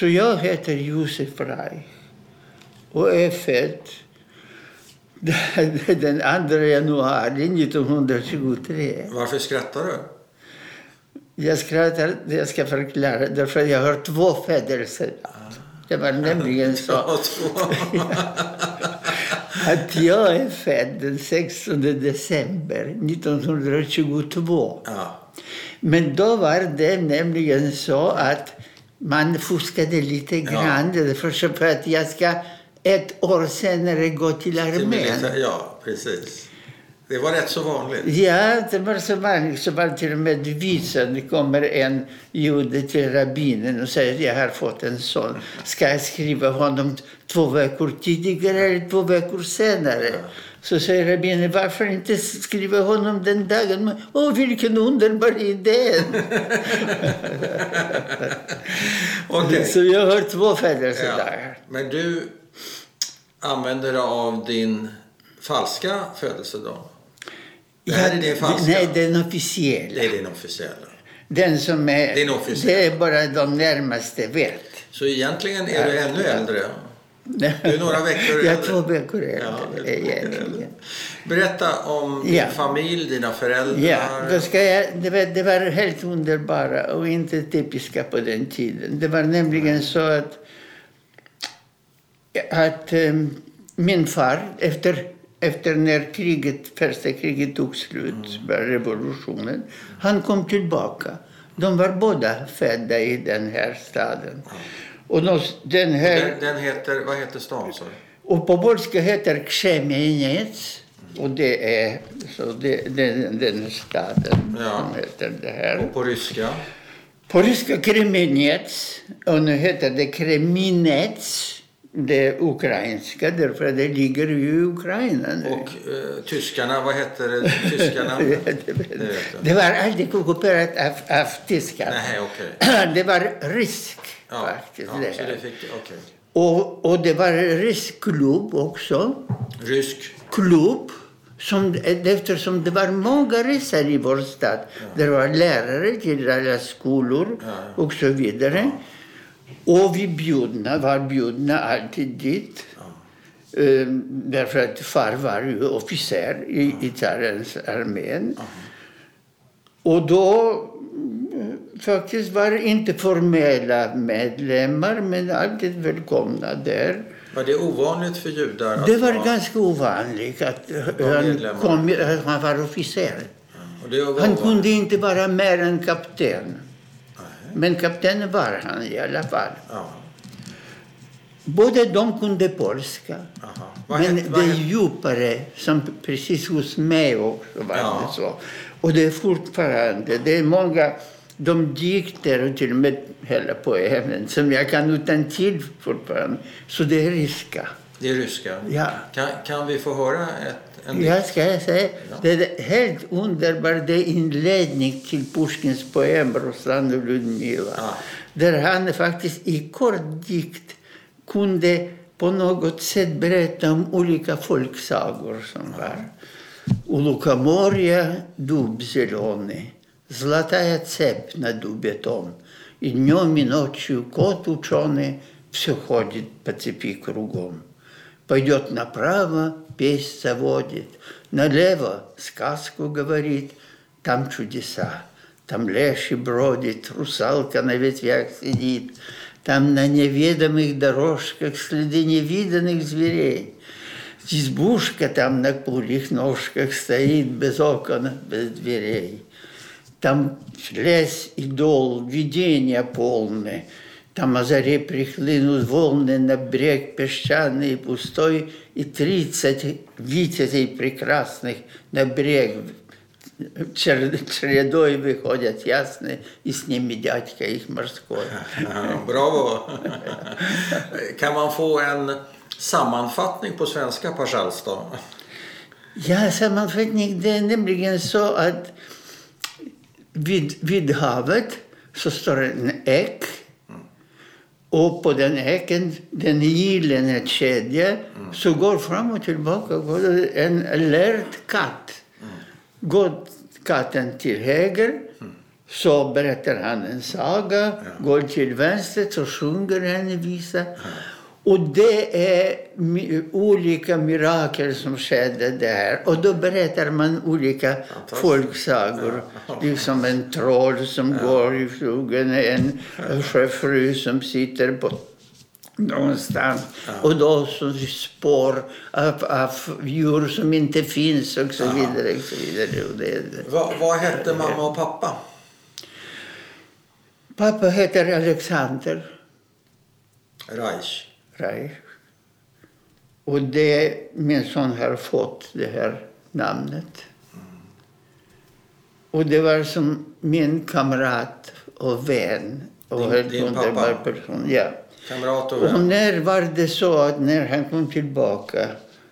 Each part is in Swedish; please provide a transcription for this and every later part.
Så jag heter Josef Rai och är född den 2 januari 1923. Varför skrattar du? Jag skrattar, jag ska förklara, därför jag har två födelser. Det var nämligen så att jag är född den 16 december 1922. Ja. Men då var det nämligen så att man fuskade lite grann. Därför för att jag ska ett år senare gå till armén. Ja, precis. Det var rätt så vanligt. Ja, det var så vanligt. Så var till och med visan. Det kommer en jude till rabbinen och säger jag har fått en son. Ska jag skriva honom två veckor tidigare eller två veckor senare? Så säger rabbinen, varför inte skriva honom den dagen? Åh, vilken underbar idé! Okej. Så jag har två födelsedagar. Men du använder dig av din falska födelsedag. Det här är din falska. Nej, den officiella. Det är din officiella. Den som är... Din officiella. Det är bara de närmaste vet. Så egentligen är du ännu äldre. Du är några veckor Jag är två veckor äldre. Berätta om din Ja. familj, dina föräldrar. Ja, då ska jag, det, var, det var helt underbara och inte typiska på den tiden. Det var nämligen så att, att em, min far, efter, efter när kriget, första kriget tog slut, var revolutionen, han kom tillbaka. De var båda födda i den här staden. Och de, den här... Den, den heter, vad heter stan du? Och på polska heter Krzemieniec. Och det är så det, det, den staden Ja. som heter det här. Och på ryska? På ryska Kremenets. Och nu heter det Kreminets. Det ukrainska, därför att det ligger ju i Ukraina nu. Och eh, tyskarna, vad hette det tyskarna? det, Det det var aldrig ockuperat av, av tyskar. Nej, okej. Det var rysk Ja, faktiskt. ja, det här. det fick, okej. och, och det var rysk klubb också. Rysk? klubb som, eftersom det var många resor i vår stad. Det var lärare till alla skolor Ja. och så vidare. Och vi bjudna, var bjudna alltid dit. Ehm, därför att far var ju officer i Italiens armén. Och då faktiskt var inte formella medlemmar men alltid välkomna där. Var det ovanligt för judar? att Det var vara- ganska ovanligt att han, kom, att han var officer. Det var Han kunde inte vara mer än kapten. Men kapten var han i alla fall. Ja. Både de kunde polska. Men hette- det djupare, som precis hos mig också var Ja. det så. Och det är fortfarande, det är många, de dikter och till och med höll på som jag kan utan till fortfarande. Så det är ryska. Det är ryska? Ja. Kan, kan vi få höra ett, en Ja, ska jag säga. Ja. Det är helt underbart. Det är inledning till Pushkins poem Ruslan och Ludmila. Ja. Där han faktiskt i kort dikt kunde på något sätt berätta om olika folksagor som var. Ulukamorja, Dub Zelony. Золотая цепь на дубе том, И днем и ночью кот ученый Все ходит по цепи кругом. Пойдет направо, песнь заводит, Налево сказку говорит, Там чудеса, там леший бродит, Русалка на ветвях сидит, Там на неведомых дорожках Следы невиданных зверей. Избушка там на курьих ножках стоит без окон, без дверей. Там лес и дол, видения полны. Там о заре прихлынут волны на брег песчаный и пустой, и тридцать витязей прекрасных на брег чер- чередой выходят ясные, и с ними дядька их морской. Bravo! kan man få en sammanfattning på svenska, пожалуйста? Ja, sammanfattning, det är nämligen så att vid, vid havet så står en ek. Och på den eken, den gyllene kedja, så går fram och tillbaka går en alert katt. Går katten till höger så berättar han en saga, går till vänster så sjunger han en visa. Och det är olika mirakel som skedde där. Och då berättar man olika folksagor. Liksom en troll som går i flogen, en sjöfru som sitter på någonstans. Och då så spår av, av djur som inte finns och så vidare. Och så vidare. Och det, Va, vad hette mamma och pappa? Pappa heter Alexander Reich. Reich. Och det, min son har fått det här namnet. Och det var som min kamrat och vän. Och Din- helt din underbar pappa? person. Ja. Kamrat och Och vän. när var det så att när han kom tillbaka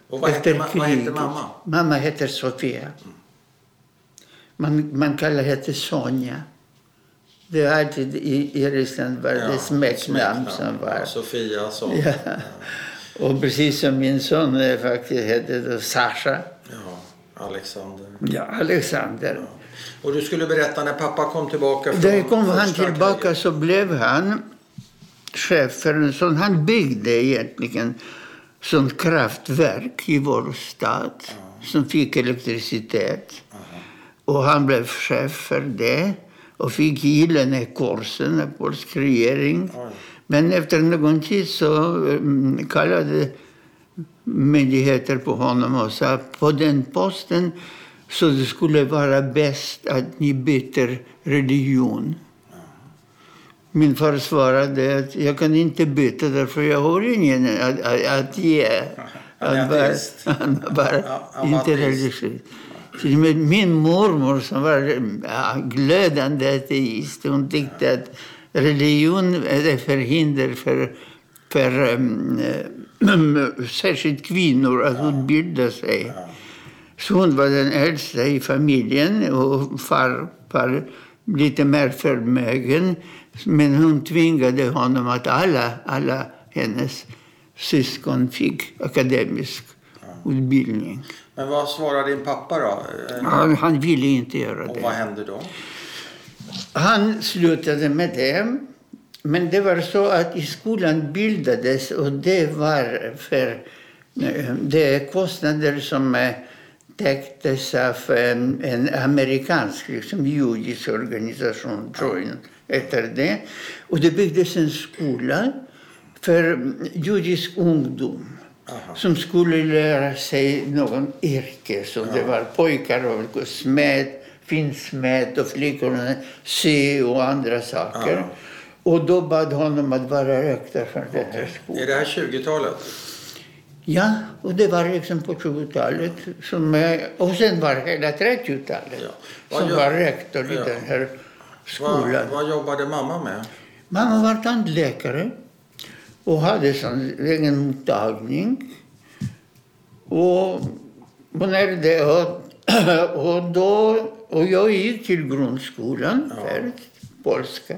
Och vad efter vad hette kriget. mamma? Mamma heter Sofia. Man, man kallar henne Sonja. Det alltid i, i Ryssland var det smeknamn som var. Ja, Sofia så. Ja. Och precis som min son eh, faktiskt hette då Sasha. Ja, Alexander. Ja, Alexander. Och du skulle berätta när pappa kom tillbaka från Där kom han tillbaka kriget. så blev han chef för en sån. Han byggde egentligen sånt kraftverk i vår stad som fick elektricitet. Och han blev chef för det och fick Gyllene korsen av polsk regering. Men efter någon tid så mm, kallade myndigheter på honom och sa på den posten så det skulle vara bäst att ni byter religion. Min far svarade att jag kan inte byta därför jag har ingen att, att, att ge. Han var Ja, han var inte religiös. Till och med min mormor som var eh, glödande ateist, hon tyckte att religion är ett förhinder för, för um, särskilt kvinnor att utbilda sig. Så hon var den äldsta i familjen och far var lite mer förmögen. Men hon tvingade honom att alla, alla hennes syskon fick akademisk utbildning. Men vad svarade din pappa då? Han, han ville inte göra Och det. vad hände då? Han slutade med det. Men det var så att i skolan bildades och det var för eh, det kostnader som eh, täcktes av en, en amerikansk liksom, judisk organisation, Join, heter det. Och det byggdes en skola för mm, judisk ungdom Aha. som skulle lära sig någon yrke. Så det var pojkar och smed, finsmed och flickorna sy och andra saker. Ja. Och då bad honom att vara rektor för den här Är skolan. det här 20-talet? Ja, och det var liksom på 20-talet. Som, eh, Och sen var hela 30-talet Ja. Vad som var rektor i Ja. den här Vad, skolan. vad jobbade mamma med? Mamma var tandläkare och hade sån egen mottagning. Och, och, när det, och, och, då, och jag gick till grundskolan, Ja. färdigt, polska.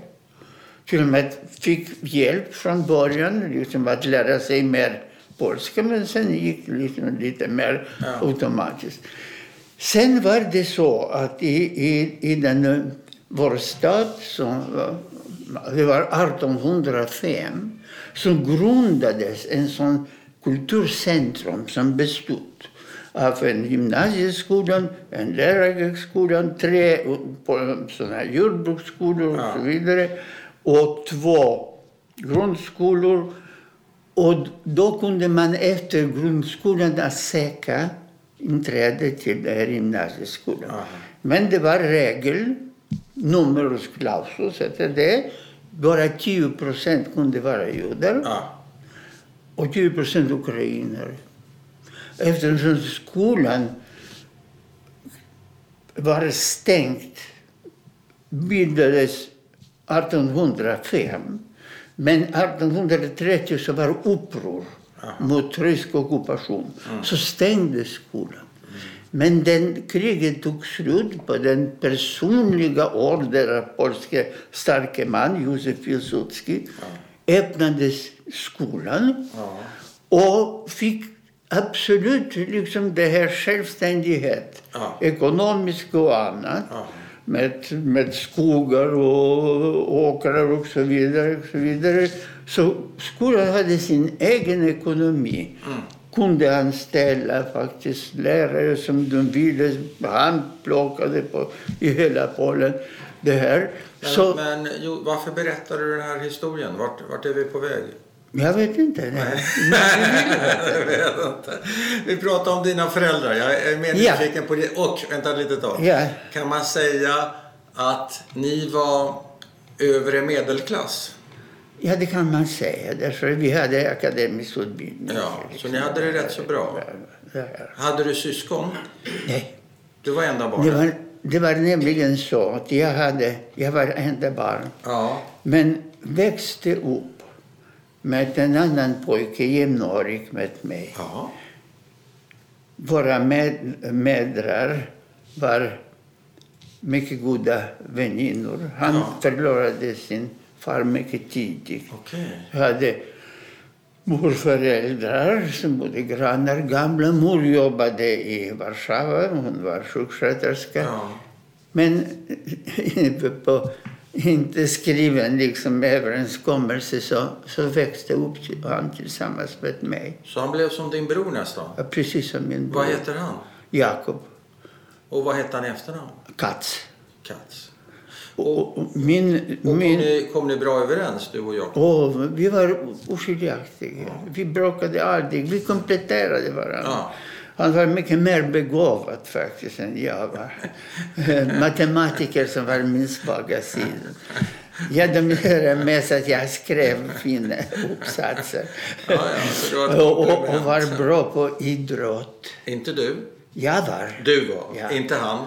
Till och med fick hjälp från början liksom att lära sig mer polska, men sen gick det liksom lite mer Ja. automatiskt. Sen var det så att i, i, i den, eh, vår stad, som var, det var 1805, så grundades en sån kulturcentrum som bestod av en gymnasieskola, en lärarhögskola, tre såna jordbruksskolor och så vidare och två grundskolor. Och då kunde man efter grundskolan söka inträde till den här gymnasieskolan. Men det var regel, numerus clausus heter det. Bara 10 procent kunde vara judar Ja. och 10 procent ukrainare. Eftersom skolan var stängt bildades 1805. Men 1830 så var uppror mot rysk ockupation. Så stängdes skolan. Men den kriget tog slut på den personliga order av polske starke man Józef Piłsudski. Öppnades skolan Ja. och fick absolut liksom det här självständighet, Ja. ekonomisk och annat. Ja. med, med skogar och åkrar och så vidare. Och så, vidare. så skolan hade sin egen ekonomi. Kunde anställa faktiskt lärare som de ville. Handplockade på, i hela Polen. Det här. Men, Så, men jo, varför berättar du den här historien? Vart, vart är vi på väg? jag vet inte. Nej. Jag vet inte. Vi pratar om dina föräldrar. Jag är mer Ja. nyfiken på det. Och, vänta lite tag. Ja. Kan man säga att ni var övre medelklass? Ja, det kan man säga. Därför vi hade akademisk utbildning. Ja, så ni hade det rätt så bra. Ja. Hade du syskon? Nej, Du var enda det barnet? var, det var nämligen så att jag, hade, jag var enda barn. Ja. Men växte upp med en annan pojke jämnårig med mig. ja. Våra med, mödrar var mycket goda väninnor. Han Ja. förlorade sin far mycket tidigt. Okej. Jag hade morföräldrar som bodde grannar. Gamla mor jobbade i Warszawa. Hon var sjuksköterska. Ja. Men på inte skriven liksom, överenskommelse så, så växte upp han tillsammans med mig. Så han blev som din bror nästan? Ja, Precis som min bror Vad heter han? Jakob Och vad hette han i efternamn? Katz. Katz. Och, och min, Och kom, min, ni, kom ni bra överens, du och Jakob? och vi var oskiljaktiga. Vi bråkade aldrig. Vi kompletterade varandra. Ja. Han var mycket mer begåvad faktiskt än jag var. Matematiker som var min svaga sida. Jag dominerade mest att jag skrev fina uppsatser. Ja, ja, och, och, och var bra på idrott. Inte du? Jag var. Du var, Ja. inte han.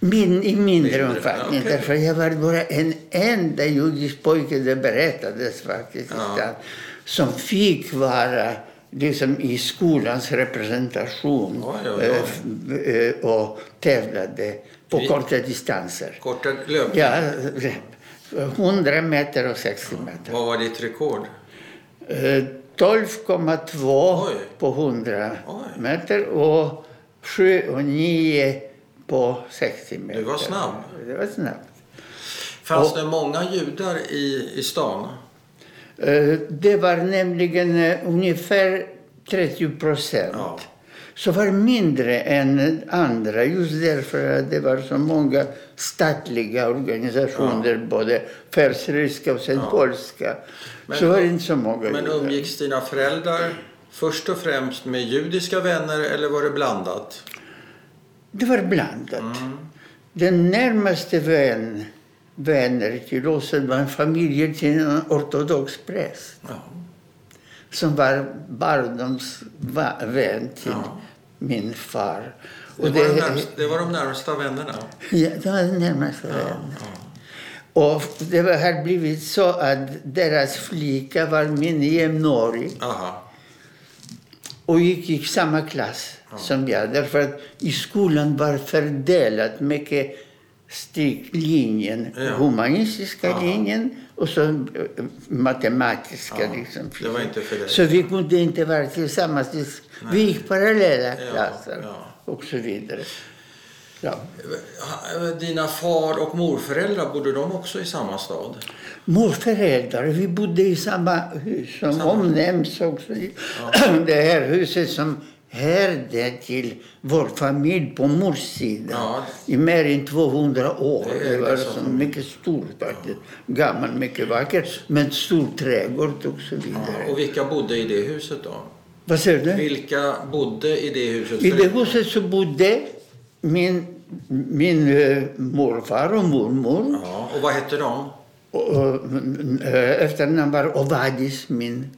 Min, I mindre omfattning. Därför jag var bara en enda judisk pojke, det berättades faktiskt, Ja. som fick vara liksom, i skolans representation Oj, oj, oj. eh, f- eh, och tävlade på korta distanser. Korta löpning. Ja, 100 meter och 60 meter. Vad var ditt rekord? Eh, 12,2 Oj. på 100 Oj. meter och 7 och 9 på 60 meter. Du var snabb. Det var snabbt. Fanns Och- det många judar i, i stan? Eh, Det var nämligen eh, ungefär 30 procent. Ja. Så var mindre än andra just därför att det var så många statliga organisationer, både persryska och sen Ja. polska. Men- så var det inte så många. Men umgicks dina föräldrar först och främst med judiska vänner eller var det blandat? Det var blandat. Mm. Den närmaste vän, vänner till oss var en familj till en ortodox präst Ja. som var barndoms va- vän till Ja. min far. Det, var de närmsta, det var de närmsta vännerna? Ja, det var den närmaste Ja, vän. ja. Och det hade blivit så att deras flicka var min jämnårig Aha. Och gick i samma klass som jag. Därför att i skolan var fördelat mycket strikt linjen. Ja. Humanistiska Ja. linjen och så eh, matematiska. Ja, Liksom, det var inte för dig. Så vi kunde inte vara tillsammans. Vi gick parallella Ja, klasser ja. och så vidare. Ja. Dina far och morföräldrar, bodde de också i samma stad? Morföräldrar, vi bodde i samma hus som Samma. omnämns också. i Det här huset som härde till vår familj på mors sida Ja. i mer än 200 år. Det Det, var så mycket stort faktiskt. Gammal, mycket vacker, men stor trädgård och så vidare. Och vilka bodde i det huset då? Vad säger du? Vilka bodde i det huset? I det huset så bodde min, min eh, morfar och mormor. Ja, och vad hette de? Eh, efternamn var Ovadis. Min,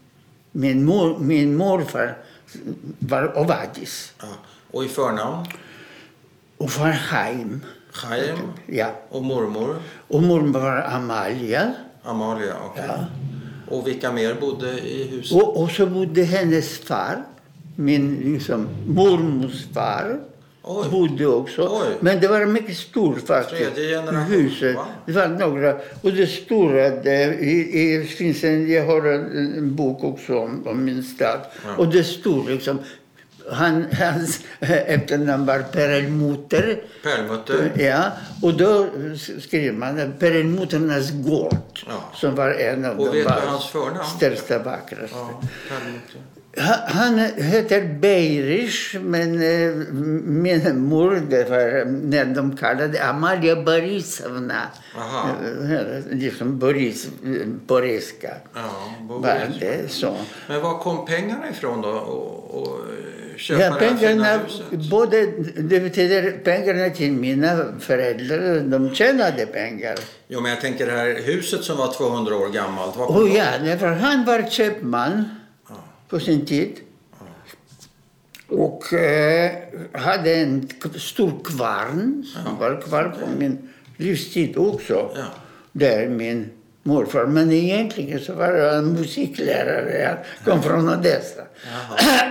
min, mor, min morfar var Ovadis. Ja. Och i förnamn? Och Haim. Chaim Ja. och mormor? Och mormor var Amalia. Amalia, okej. Ja. Och vilka mer bodde i huset? Och, och så bodde hennes far, min liksom, mormors far. Oj. Bodde också. Oj. Men det var mycket stort faktiskt. Huset. va? Det var några. Och det stora, det, i, finns en, jag har en, bok också om, om min stad. Ja. Och det stod liksom Han, hans efternamn var Perelmutter. Perlmutter. Ja, och då skrev man Perelmutternas gård. Ja. Som var en av Och de hans största, vackraste. Ja. Han, heter Beirish, men eh, min mor, det var när de kallade Amalia Borisovna. Aha. Eh, Liksom Boris, Boriska. Ja, Var Boris. det så? Men var kom pengarna ifrån då? Och, och köpa Ja, pengarna, både, det betyder pengarna till mina föräldrar, de tjänade pengar. Jo, men jag tänker det här huset som var 200 år gammalt. Var kom det? ja, därför han var köpman. På sin tid. Och eh, hade en stor kvarn som var kvar på min livstid också. Ja. Där min morfar. Men egentligen så var han musiklärare. Han kom från Odessa.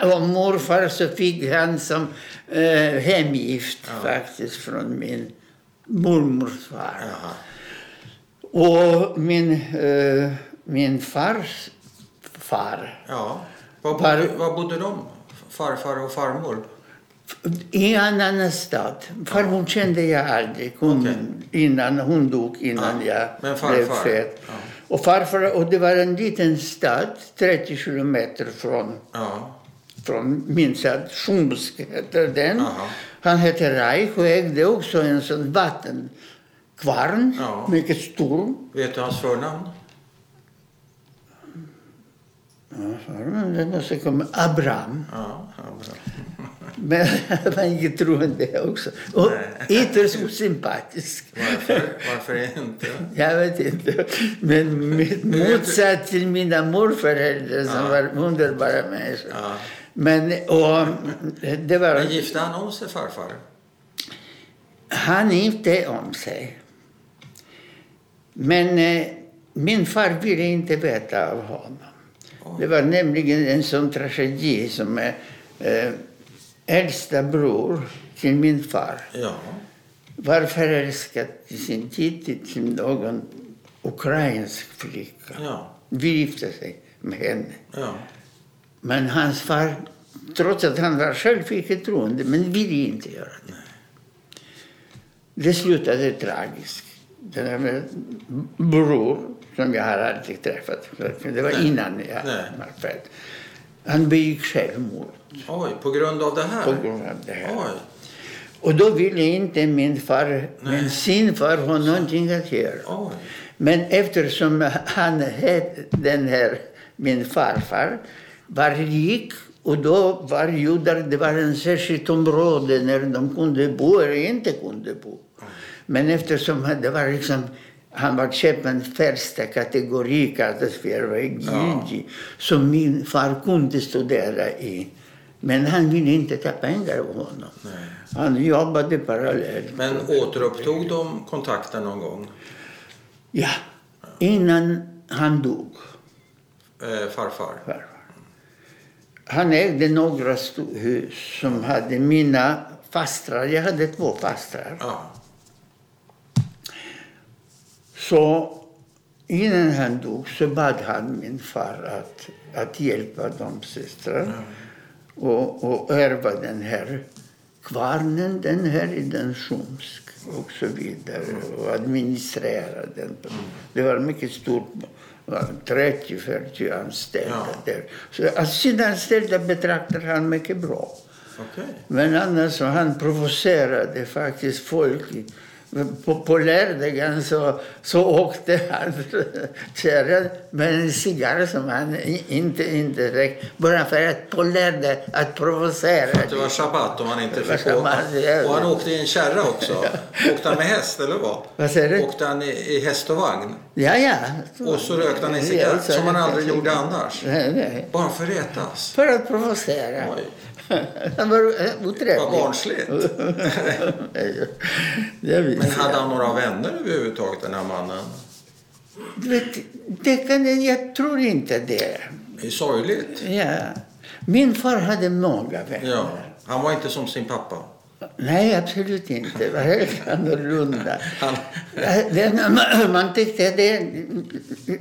Och morfar så fick han som eh, hemgift faktiskt från min mormors far. Jaha. Och min, eh, min fars far Ja. Var bodde, Var- bodde de? Farfar och farmor? i en annan stad. Farmor kände jag aldrig hon, Okej. innan hon dog, innan Ja, jag blev född. ja. Och farfar, och det var en liten stad, 30 kilometer från, Ja. från min stad, Sjumsk heter den. Aha. Han hette Reich och ägde också en sån vattenkvarn, mycket stor. Vet du hans förnamn? Ja, det måste komma. Abraham. Ja, ja bra. Men han var inget troende också. Och ytterst osympatisk. Varför, varför inte? Jag vet inte. Men med motsats till mina morföräldrar som var underbara människor. Ja. Men och, det var... Men gifte han om sig farfar? Han gifte om sig. Men eh, min far ville inte veta av honom. Det var nämligen en sån tragedi som är eh, äldsta bror till min far Ja. var förälskad i sin tid till någon ukrainsk flicka. Ja. Vi gifte sig med henne. Ja. Men hans far, trots att han var själv icke troende, men ville inte göra det. Det slutade tragiskt. Den här bror, som jag har aldrig träffat, det var Nej. innan jag Nej. född. Han begick självmord Oj, på grund av det här? på grund av det här. Oj. Och då ville inte min far, min sin far, ha någonting att göra. Oj. Men eftersom han, het- den här, min farfar, var rik och då var judar, det var en särskilt område när de kunde bo eller inte kunde bo. Men eftersom det var liksom, han var köpman första kategori, kallades för Gigi, så min far kunde studera i. Men han ville inte ta pengar av honom. Nej. Han jobbade parallellt. Men återupptog de kontakten någon gång? Ja, innan han dog. Eh, farfar? farfar. Han ägde några hus som hade mina fastrar. Jag hade två fastrar. Ja. Så innan han dog så bad han min far att, att hjälpa de systrar och, och ärva den här kvarnen, den här i den Sjumsk och så vidare och administrera den. Det var mycket stort, det var 30-40 anställda Ja. där. Så sina anställda betraktar han mycket bra. Okej. Men annars så han provocerade faktiskt folk. På, på lördagen så, så åkte han kärran med en cigarr som han inte, inte rökte. Bara för att på lördag att provocera. Att det var sabbat om han inte fick åka. ja. Och han åkte i en kärra också. Åkte han med häst eller vad? Vad säger du? Åkte han i, i häst och vagn? Ja, ja. Och så rökte han en Ja, cigarett så- som han aldrig gjorde annars. Nej, nej. Bara för att retas. För att provocera. Oj, Han var eh, otrevlig. vad barnsligt. Men hade han några vänner överhuvudtaget den här mannen? Du vet, det kan, jag- jag tror inte det. Det är sorgligt. Ja. Min far hade många vänner. Ja, han var inte som sin pappa. Nej, absolut inte. Det var helt annorlunda. Det, man, tyckte det,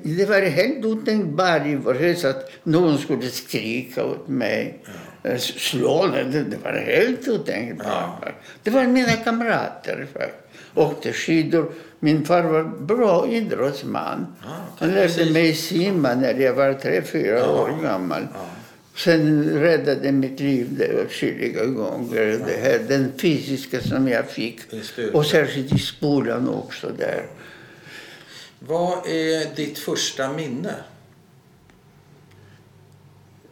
det var helt otänkbart i vår hus att någon skulle skrika åt mig. Slå mig. Det, det var helt otänkbart. Det var mina kamrater. Åkte skidor. Min far var bra idrottsman. Han lärde mig simma när jag var tre, fyra år gammal. Sen räddade mitt liv det åtskilliga gånger. Det här, den fysiska som jag fick. Och särskilt i skolan också där. vad är ditt första minne?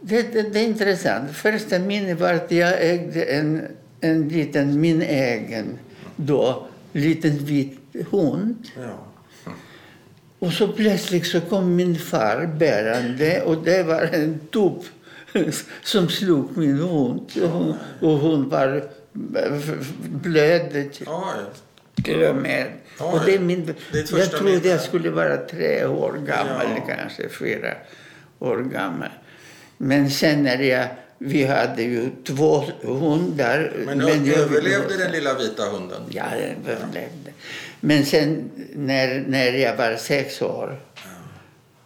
Det, det, det är intressant. Första minnet var att jag ägde en, en liten, min egen, då, liten vit hund. Ja. Och så plötsligt så kom min far bärande och det var en tupp som slog min hund. Och hon, och hon var blödde Oj. och det är min, Ditt jag första trodde jag skulle vara tre år gammal, Ja. kanske fyra år gammal. Men sen när jag, vi hade ju två hundar. Men, jag- överlevde den lilla vita hunden? Ja, den överlevde. Men sen när, när jag var sex år,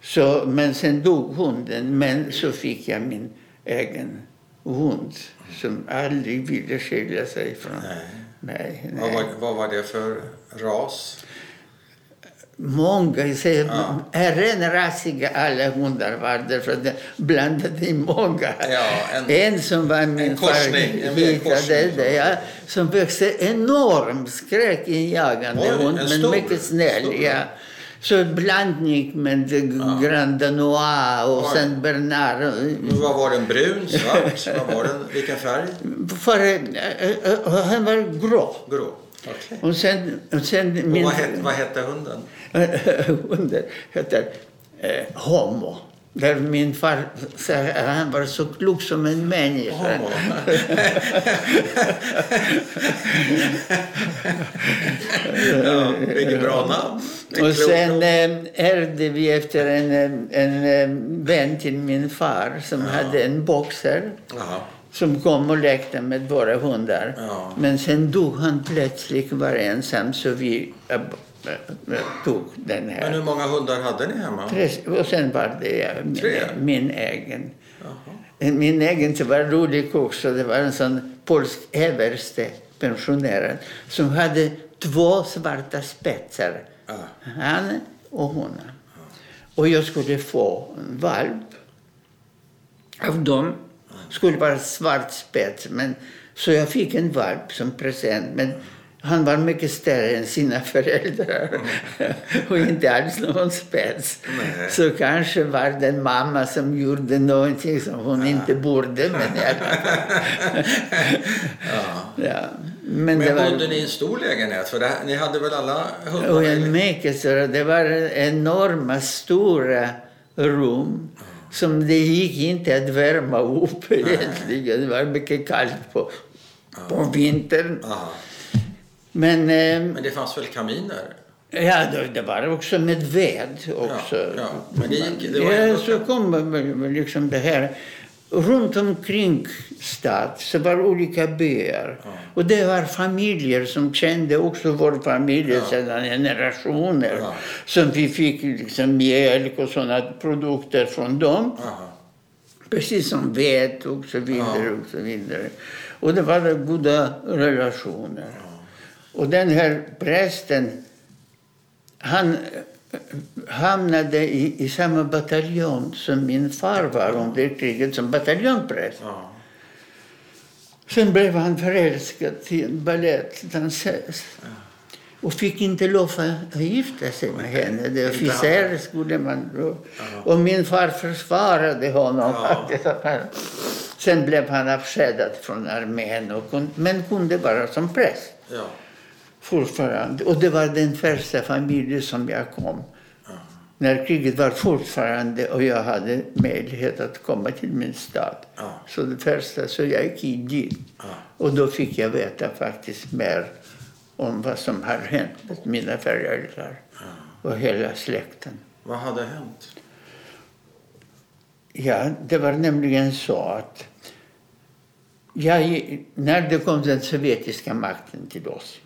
så, men sen dog hunden. Men så fick jag min egen hund som aldrig ville skilja sig från Nej. mig. Vad, Nej. var, vad var det för ras? Många säger, Ja. renrasiga alla hundar var därför att de blandade i många. Ja, en- en som var min vita, korsning. det, det, ja, som växte enorm skräckinjagande hund, en men stor, mycket snäll. stor. Ja. Så blandning med Grand Danois och Oj. Saint Bernard. Men Vad var den? Brun? Svart? vad var den? Vilken färg? För, äh, äh, han var grå. Grå? Okej. Och sen, och sen Och min... vad, hette, vad hette hunden? hunden heter eh, Homo. Där min att han var så klok som en människa. Homo. ja, vilket bra namn. Och sen nog. eh, ärvde vi efter en, eh, en, eh, vän till min far som hade en boxer Jaha. som kom och lekte med våra hundar. Ja. Men sen dog han plötsligt, var ensam, så vi tog den här. Men hur många hundar hade ni hemma? Tre, och sen var det min, min egen. Jaha. Min egen det var rolig också. Det var en sån polsk överste, pensionerad, som hade två svarta spetsar. Ja. Han och hon. Och jag skulle få en valp. Av dem skulle vara svart spets. Men, så jag fick en valp som present. Men han var mycket större än sina föräldrar och inte alls någon spets. Nej. Så kanske var det en mamma som gjorde någonting som hon inte borde. Men. Ja. ja. men, Men var... bodde ni i en stor lägenhet? För det, ni hade väl alla hundar? Och en mycket större. Det var enorma, stora rum som det gick inte att värma upp egentligen. Det var mycket kallt på, på vintern. Aha. Men, eh, Men det fanns väl kaminer? ja, det, det var också med ved också. Ja, ja. Men det gick- det var ja, så kom liksom det här. Runt omkring stad så var olika byar. Och det var familjer som kände också vår familj Ja. sedan generationer. Ja. Som vi fick liksom mjölk och sådana produkter från dem. Aha. Precis som ved och så vidare. Ja. Och så vidare. Och det var goda relationer. Och den här prästen, han eh, hamnade i, i samma bataljon som min far var under kriget som bataljonpräst. Ja. Sen blev han förälskad till en balettdansös. Och fick inte lov att gifta sig med henne. Det officer skulle man då. Och min far försvarade honom Ja. Sen blev han avskedad från armén, och men kunde vara som präst Ja. Fortfarande. Och det var den första familjen som jag kom. När kriget var fortfarande och jag hade möjlighet att komma till min stad. Så det första, så jag gick dit. Och då fick jag veta faktiskt mer om vad som har hänt med mina föräldrar och hela släkten. Vad hade hänt? Ja, det var nämligen så att jag, när det kom den sovjetiska makten till oss.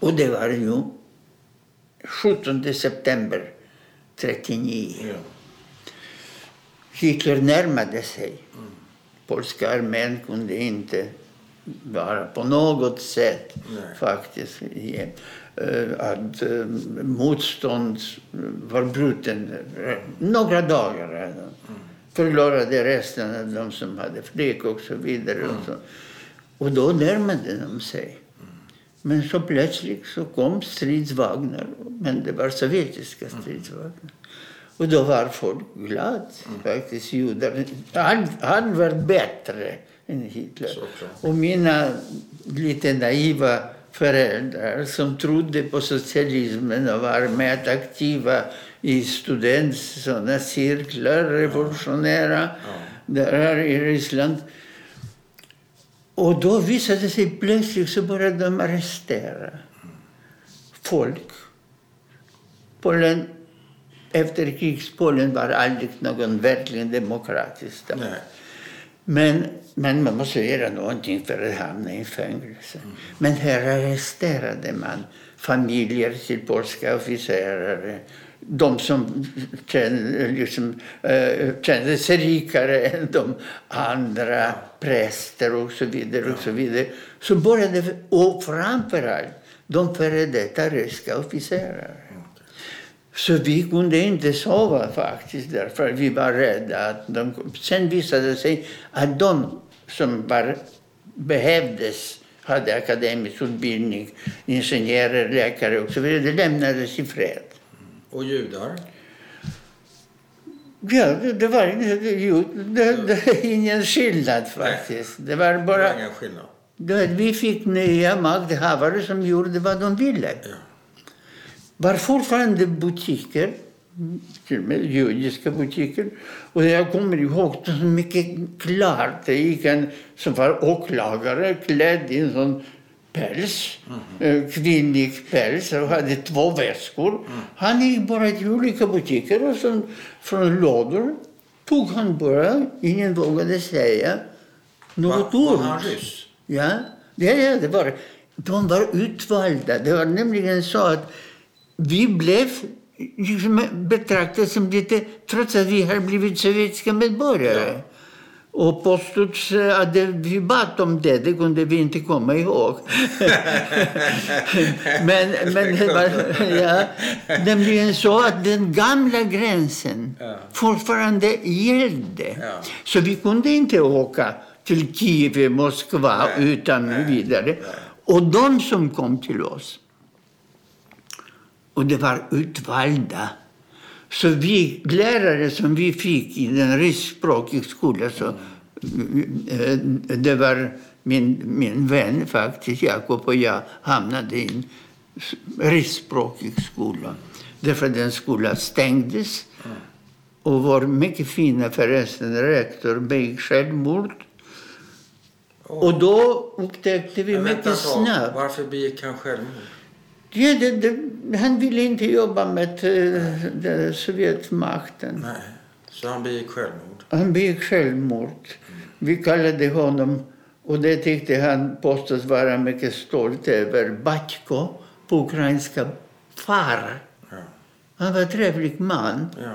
Och det var ju 17 september 39. Ja. Hitler närmade sig. Polska armén kunde inte vara på något sätt Nej. faktiskt ge, eh, att eh, motstånd var bruten eh, några dagar redan. Förlorade resten av de som hade flyg och så vidare. Och, så. och då närmade de sig. Men så plötsligt så kom stridsvagnar, men det var sovjetiska stridsvagnar. Och då var folk glada, faktiskt, judar. Han, han var bättre än Hitler. Och mina lite naiva föräldrar som trodde på socialismen och var med aktiva i student, såna cirklar, revolutionära, där i Ryssland. Och då visade det sig plötsligt så började de arrestera folk. Polen, efter krigspolen var aldrig någon verkligen demokratisk stat. Men, men man måste göra någonting för att hamna i fängelse. Men här arresterade man familjer till polska officerare. De som kände, liksom, eh, kände sig rikare än de andra, präster och så vidare. och så vidare. Så började, och framförallt de före detta ryska officerare. Så vi kunde inte sova faktiskt därför vi var rädda. Att de, sen visade det sig att de som var, behövdes, hade akademisk utbildning, ingenjörer, läkare och så vidare, de lämnades i fred. Och judar? Ja, det, var det, det, det ingen skillnad faktiskt. Det var Det var bara ingen skillnad. det, vi fick nya makthavare som gjorde vad de ville. Ja. var fortfarande butiker, till och med judiska butiker. Och jag kommer ihåg det så mycket klart. Det gick en som var åklagare klädd i en sån päls, eh, kvinnlig päls och hade två väskor. Han gick bara till olika butiker och så, från lådor tog han bara, ingen vågade säga något Var, var ord. han ryss? Ja, det, ja, det var, de var utvalda. Det var nämligen så att vi blev liksom betraktade som lite, trots att vi har blivit sovjetiska medborgare. Och påstods att det, vi bad om det, det kunde vi inte komma ihåg. men, men det var ja, nämligen så att den gamla gränsen Ja. fortfarande gällde. Ja. Så vi kunde inte åka till Kiev, Moskva Nej, utan nej, vidare. Och de som kom till oss, och det var utvalda. Så vi lärare som vi fick i den ryskspråkiga skolan, så, eh, det var min, min vän faktiskt, Jakob och jag hamnade i en ryskspråkig skola. Därför den skolan stängdes. Och vår mycket fina förresten rektor begick självmord. Och då upptäckte vi mycket snabbt Varför begick han självmord? Ja, det, det, han ville inte jobba med eh, Sovjetmakten. Nej. Så han begick självmord? Han begick självmord. Vi kallade honom, och det tyckte han påstås vara mycket stolt över, Batjko på ukrainska, far. Ja. Han var en trevlig man. ja.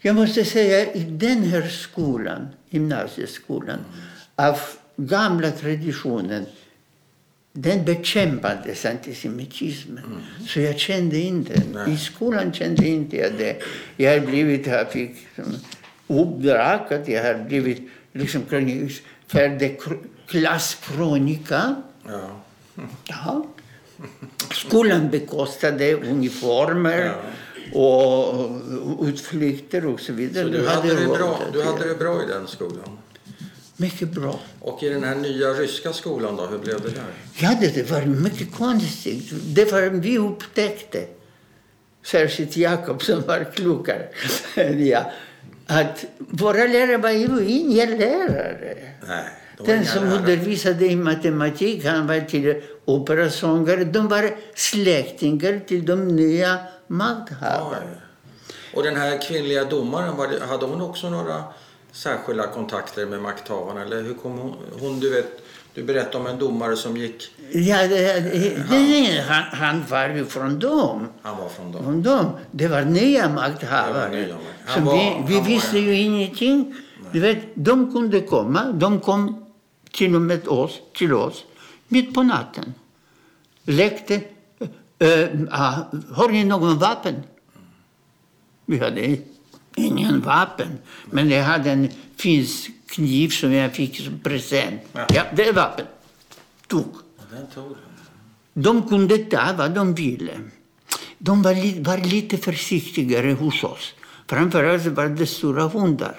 Jag måste säga, i den här skolan, gymnasieskolan, av gamla traditionen, den bekämpades antisemitismen. Så jag kände inte, Nej. i skolan kände inte jag det. Jag har blivit, jag fick som uppdrag att jag har blivit liksom färdig kr- klasskrönika. ja. Ja. Skolan bekostade uniformer och utflykter och så vidare. Så du Vi hade, det bra, du hade det bra i den skolan? Mycket bra. Och i den här nya ryska skolan då, hur blev det där? Ja, det, var mycket konstigt. Det var vi upptäckte, särskilt Jakob som var klokare än jag, att våra lärare var ju inga lärare. Nej. de Den som lärare. undervisade i matematik, han var till operasångare. De var släktingar till de nya makthavarna. Och den här kvinnliga domaren, hade hon också några särskilda kontakter med makthavarna? Eller hur kom hon, hon du vet, du berättade om en domare som gick... Ja, det, det, det, han, han var ju från dem. Han var från dem. Från dem. Det var nya Det var makthavare. nya makthavare. Var- vi vi visste ju ingenting. Du vet, de kunde komma. De kom till och med oss, till oss mitt på natten. Lekte. Äh, ah, har ni någon vapen? Vi hade ingen vapen. Men jag hade en finsk kniv som jag fick som present. Ja. Ja, det är vapen. Tog. De kunde ta vad de ville. De var, li, var lite försiktigare hos oss. Framförallt var det stora hundar.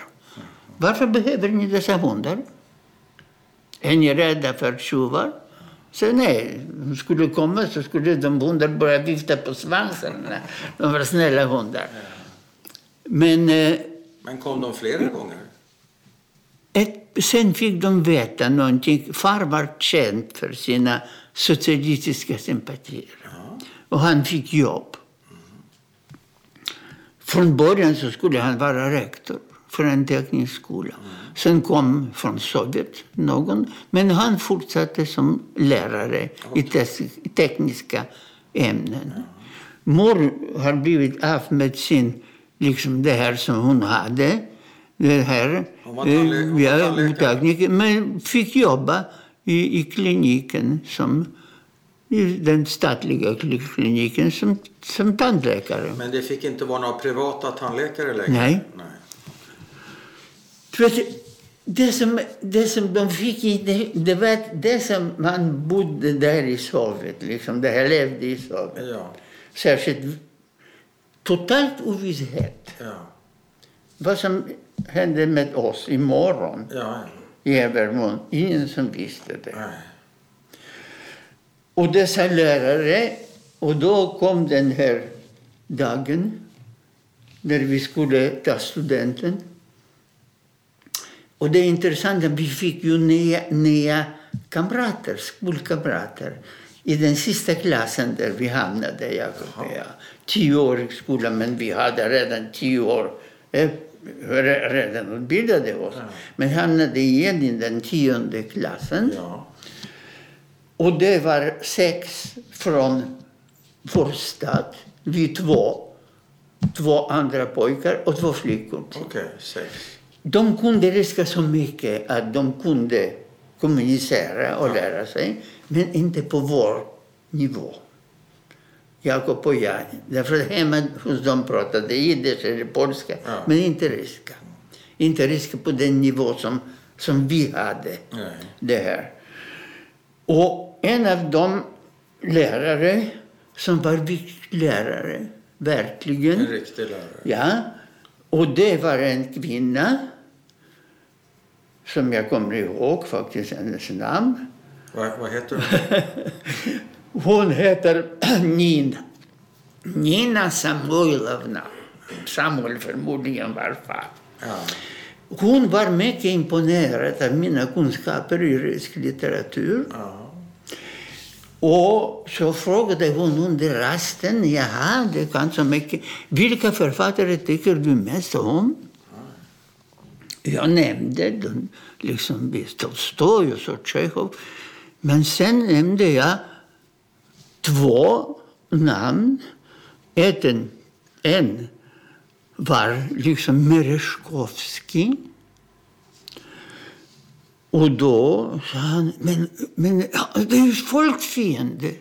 Varför behöver ni dessa hundar? Är ni rädda för tjuvar? Så nej, de skulle komma så skulle de hundar börja vifta på svansen. De var snälla hundar. Men eh, Men kom de flera gånger? ett, sen fick de veta någonting. Far var känd för sina socialistiska sympatier. Och han fick jobb. Från början så skulle han vara rektor för en teknisk skola. Sen kom från Sovjet någon, men han fortsatte som lärare i tekniska ämnen. Mor har blivit av med sin, liksom det här som hon hade. Det här, ja, tandläkare. tekniker, men fick jobba i, i kliniken som i den statliga kli- kliniken som, som tandläkare. Men det fick inte vara några privata tandläkare längre? Nej. Nej. Det, som, det som de fick inte, det var det som man bodde där i Sovjet, liksom, där jag levde i Sovjet. Ja. Särskilt totalt ovisshet. Ja. Vad som hände med oss imorgon Ja. i övermorgon, ingen som visste det. Nej. Och dessa lärare, och då kom den här dagen när vi skulle ta studenten. Och det är intressant att vi fick ju nya, nya kamrater, skolkamrater i den sista klassen där vi hamnade, Jakob och jag. Tioårig skola, men vi hade redan tio år, eh, re- redan utbildade oss. Men hamnade igen i den tionde klassen. Ja. Och det var sex från vår stad, vi två. Två andra pojkar och två flickor. Okej, sex. De kunde ryska så mycket att de kunde kommunicera och lära sig, men inte på vår nivå. Jakob och jag. Därför hemma hos dem pratade jiddisch eller polska, Ja. men inte ryska. Inte ryska på den nivå som, som vi hade Nej. det här. Och en av de lärare som var viktig lärare, verkligen. En riktig lärare. Ja, och det var en kvinna som jag kommer ihåg faktiskt hennes namn. Vad, vad heter hon? Hon heter Nina. Nina Samuilovna. Samuel förmodligen var far. Ja. Hon var mycket imponerad av mina kunskaper i rysk litteratur. Ja. Och så frågade hon under rasten, jaha, det kan så mycket. Vilka författare tycker du mest om? Jag nämnde den, liksom Tolstoj och så Tjechov. Men sen nämnde jag två namn. Ett, en, en var liksom Merezjkovskij. Och då sa han, men, men det är ju folkfiende.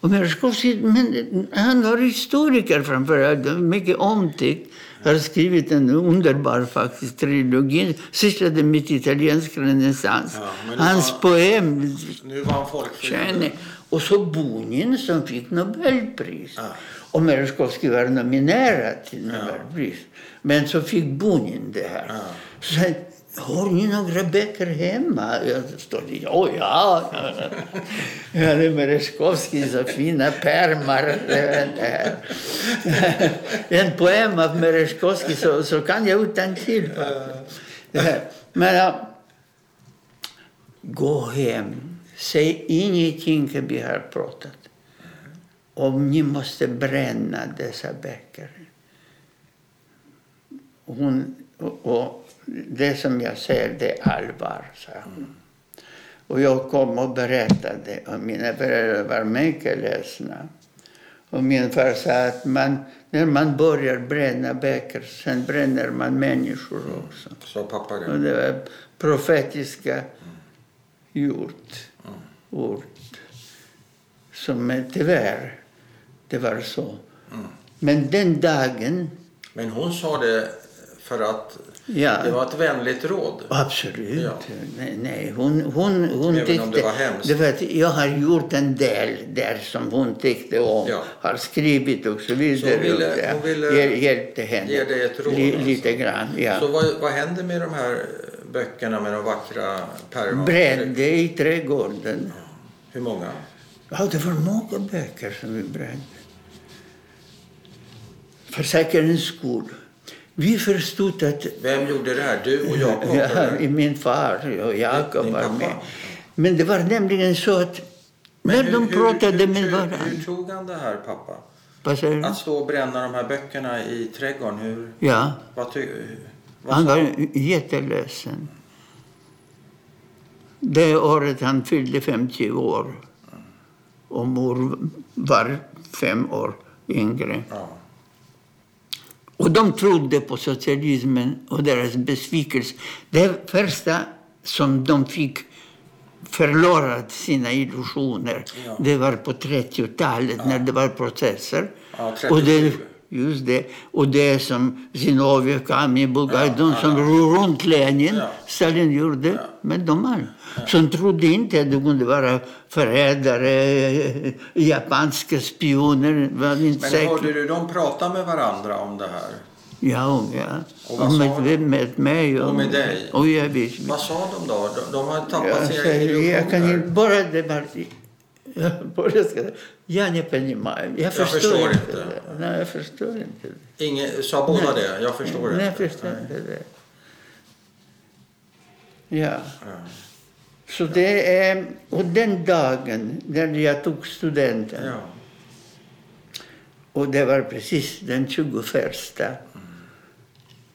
Och Merezjkovskij, men han var historiker framför allt, mycket omtyckt. Har skrivit en underbar faktiskt trilogi, sysslade med italiensk renässans. Ja, Hans var- poem, Nu var han. Och så Bunin som fick Nobelpris. Ja. Och Merezjkovskij var nominerad till Nobelpris. Men så fick Bunin det här. Ja. Så har ni några böcker hemma? Jag stod ja, ja. Jag hade Merezjkovskij så fina pärmar. En poem av Merezjkovskij så, så kan jag utan till. Men ja, gå hem. Säg ingenting vi har pratat. om. ni måste bränna dessa böcker. Hon, och, och det som jag säger, det är allvar, sa hon. Och jag kom och berättade och mina föräldrar var mycket ledsna. Och min far sa att man, när man börjar bränna böcker, sen bränner man människor också. Sa pappa Och det? det var profetiska gjort, ord. Som eh, tyvärr, det var så. Men den dagen, Men hon sa det för att ja. det var ett vänligt råd. Absolut. Ja. Nej, nej. Hon, hon, hon Även tyckte... om det var hemskt. jag har gjort en del där som hon tyckte om. Ja. Har skrivit och så vidare. Så hon ville- hon ville hjäl- hjälpte henne. ge dig ett råd, Li, alltså. Lite grann, ja. Så vad, vad händer med de här böckerna med de vackra pärmarna? Brände i trädgården. Hur många? Ja, det var många böcker som vi brände. För säkerhets skull. Vi förstod att Vem gjorde det här? Du och Jakob? Ja, min far och Jakob var med. Men det var nämligen så att Men när hur- de pratade hur, med hur, varandra... Hur tog han det här, pappa? Att stå och bränna de här böckerna i trädgården, hur, Ja, vad ty, vad han var jätteledsen. Det året han fyllde 50 år och mor var fem år yngre. Ja. Och de trodde på socialismen och deras besvikelse. Det första som de fick förlorat sina illusioner, Ja. det var på 30-talet när det var processer. Ja, och det, 37. Just det. Och det som Zinoviev, Kamil, Bulgari, Ja, de ja, som ja. ror runt Lenin, Ja. Stalin gjorde, Ja. men de var som trodde inte att det kunde vara förrädare, eh, japanska spioner. Var inte Men säkra. hörde du dem prata med varandra om det här? Ja, ja. Och vad Och med, med mig. Och med dig? Och jag visst. Vad sa de då? De, de har tappat Jag, sina säger, jag kan inte illusioner. bara det var... Jag bara ska, jag не понимаю. Jag förstår, förstår inte. inte. det. Nej, jag förstår inte. det. Ingen, sa båda det? Jag förstår Nej, jag inte. förstår inte det. Ja. Ja. Så det är... Och den dagen när jag tog studenten, Ja. och det var precis den 21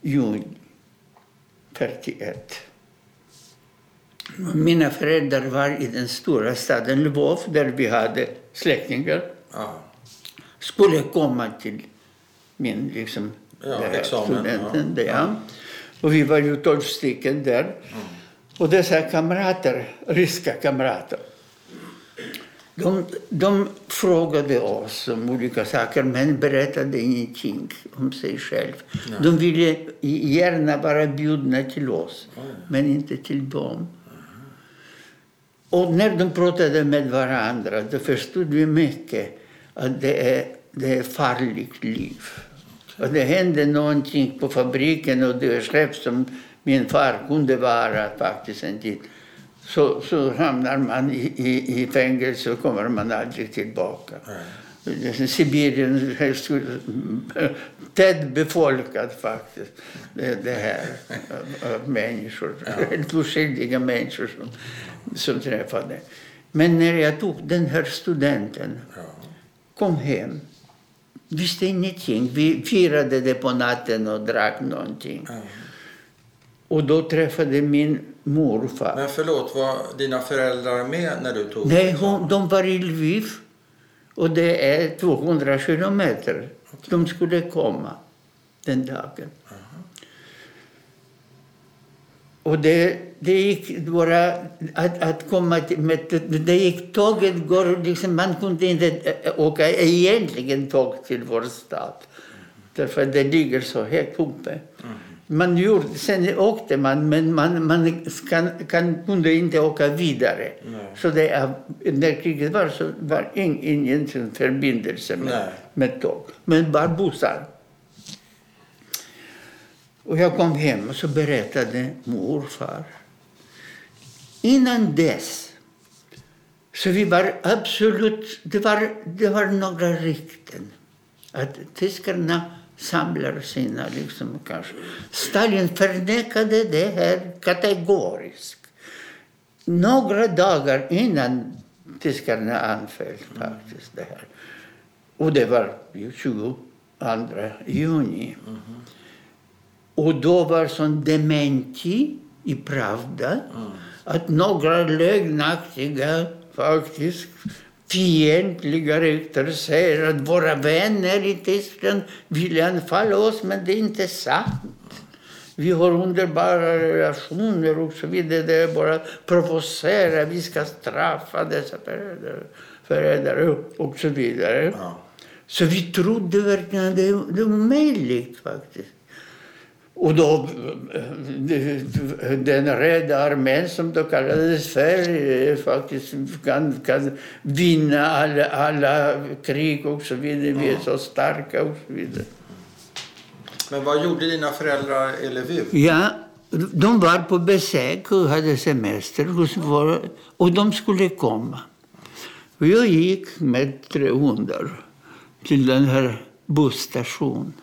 juni 41. Mina föräldrar var i den stora staden Lvov där vi hade släktingar. Ja. Skulle komma till min liksom, Ja, det här examen, studenten. ja. där, Ja. Och vi var ju tolv stycken där. Och dessa kamrater, ryska kamrater, de, de frågade oss om olika saker men berättade ingenting om sig själv. De ville gärna vara bjudna till oss, men inte till dem. Och när de pratade med varandra då förstod vi mycket att det är, det är farligt liv. Och det hände någonting på fabriken och det chef som min far kunde vara faktiskt en tid. Så, så hamnar man i, i, i fängelse och kommer man aldrig tillbaka. Sibirien är så- tätt befolkat faktiskt. Det, det här av människor, helt oskyldiga människor som, som träffade. Men när jag tog den här studenten, Ja. kom hem, visste ingenting. Vi firade det på natten och drack någonting. Ja. Och då träffade min morfar. Men förlåt, var dina föräldrar med när du tog Nej, hon, de var i Lviv och det är 200 kilometer. De skulle komma den dagen. Och det, det gick bara att, att komma till, med, det gick tåget går liksom, man kunde inte eh, åka egentligen tåg till vår stad. Därför att det ligger så högt uppe. Man gjorde, sen åkte man, men man, man kan, kan, kunde inte åka vidare. Nej. Så det, är- när kriget var så var ing, ingen sån förbindelse med, Nej. med tåg. Men bara bussar. Och jag kom hem och så berättade morfar. Innan dess, så vi var absolut, det var, det var några rykten. Att tyskarna samlar sina, liksom kanske. Stalin förnekade det här kategoriskt. Några dagar innan tyskarna anföll faktiskt det här. Och det var ju 22 juni. Och då var sån dementi i Pravda att några lögnaktiga, faktiskt fientliga rykten säger att våra vänner i Tyskland vill anfalla oss, men det är inte sant. Vi har underbara relationer och så vidare. Det är bara provocera, vi ska straffa dessa förrädare, och så vidare. Ja. Så vi trodde verkligen att det, det var omöjligt faktiskt. Och då, eh, den rädda armén som då kallades för, eh, faktiskt kan, kan vinna alla, alla krig och så vidare. Vi är så starka och så vidare. Men vad gjorde dina föräldrar i Lviv? Ja, de var på besök och hade semester hos våra, och de skulle komma. Och jag gick med tre hundar till den här busstationen.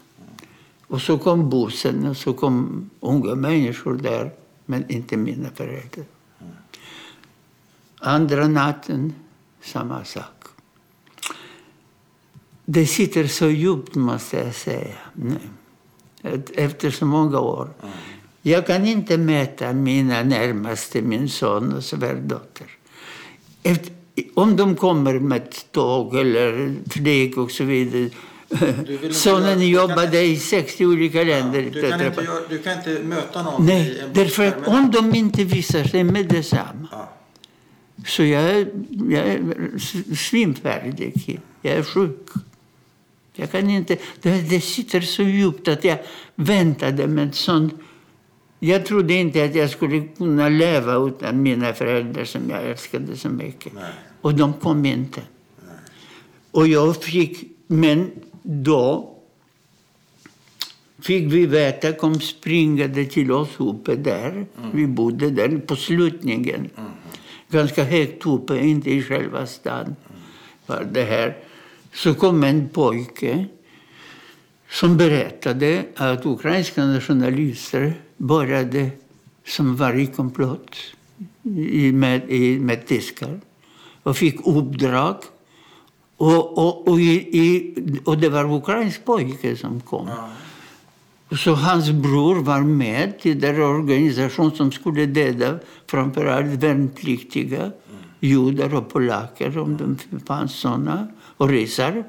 Och så kom bussen och så kom unga människor där, men inte mina föräldrar. Andra natten, samma sak. Det sitter så djupt, måste jag säga. Efter så många år. Jag kan inte mäta mina närmaste, min son och svärdotter. Efter, om de kommer med tåg eller flyg och så vidare Sonen jobbade i 60 olika länder. Du kan, inte, du kan inte möta någon Nej, därför att om de inte visar sig med detsamma Ja. så jag är, jag är svimfärdig. Jag är sjuk. Jag kan inte, det, det sitter så djupt att jag väntade med sån... Jag trodde inte att jag skulle kunna leva utan mina föräldrar som jag älskade så mycket. Nej. Och de kom inte. Och jag fick, men då fick vi veta, kom springande till oss uppe där. Vi bodde där på slutningen. Ganska högt uppe, inte i själva stan. Var det här. Så kom en pojke som berättade att ukrainska nationalister började som var i komplott med, med tyskar och fick uppdrag. Och, och, och, i, i, och det var ukrainsk pojke som kom. Så hans bror var med i den organisation som skulle döda framförallt värnpliktiga judar och polacker, om det fanns såna, och ryssar.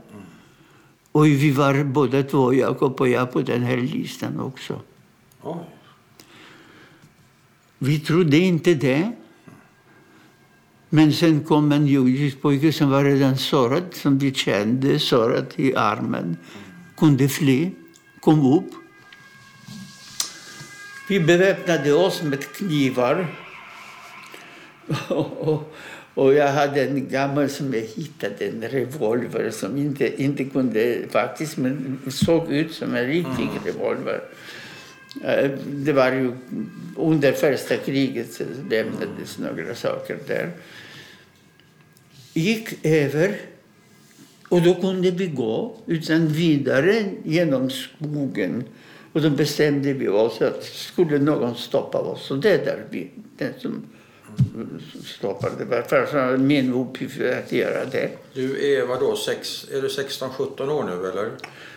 Och vi var båda två, Jakob och jag, på den här listan också. Oj. Vi trodde inte det. Men sen kom en judisk pojke som var redan sårad, som vi kände, sårad i armen. Kunde fly, kom upp. Vi beväpnade oss med knivar. Och, jag hade en gammal som jag hittade, en revolver som inte, inte kunde faktiskt, men såg ut som en riktig revolver. Eh, Det var ju under första kriget så lämnades några saker där. Gick över och då kunde vi gå utan vidare genom skogen. Och då bestämde vi oss att skulle någon stoppa oss, så det är där vi, den som stoppade. Var för min uppgift att göra det. Du är vadå, sex, är du 16-17 år nu eller?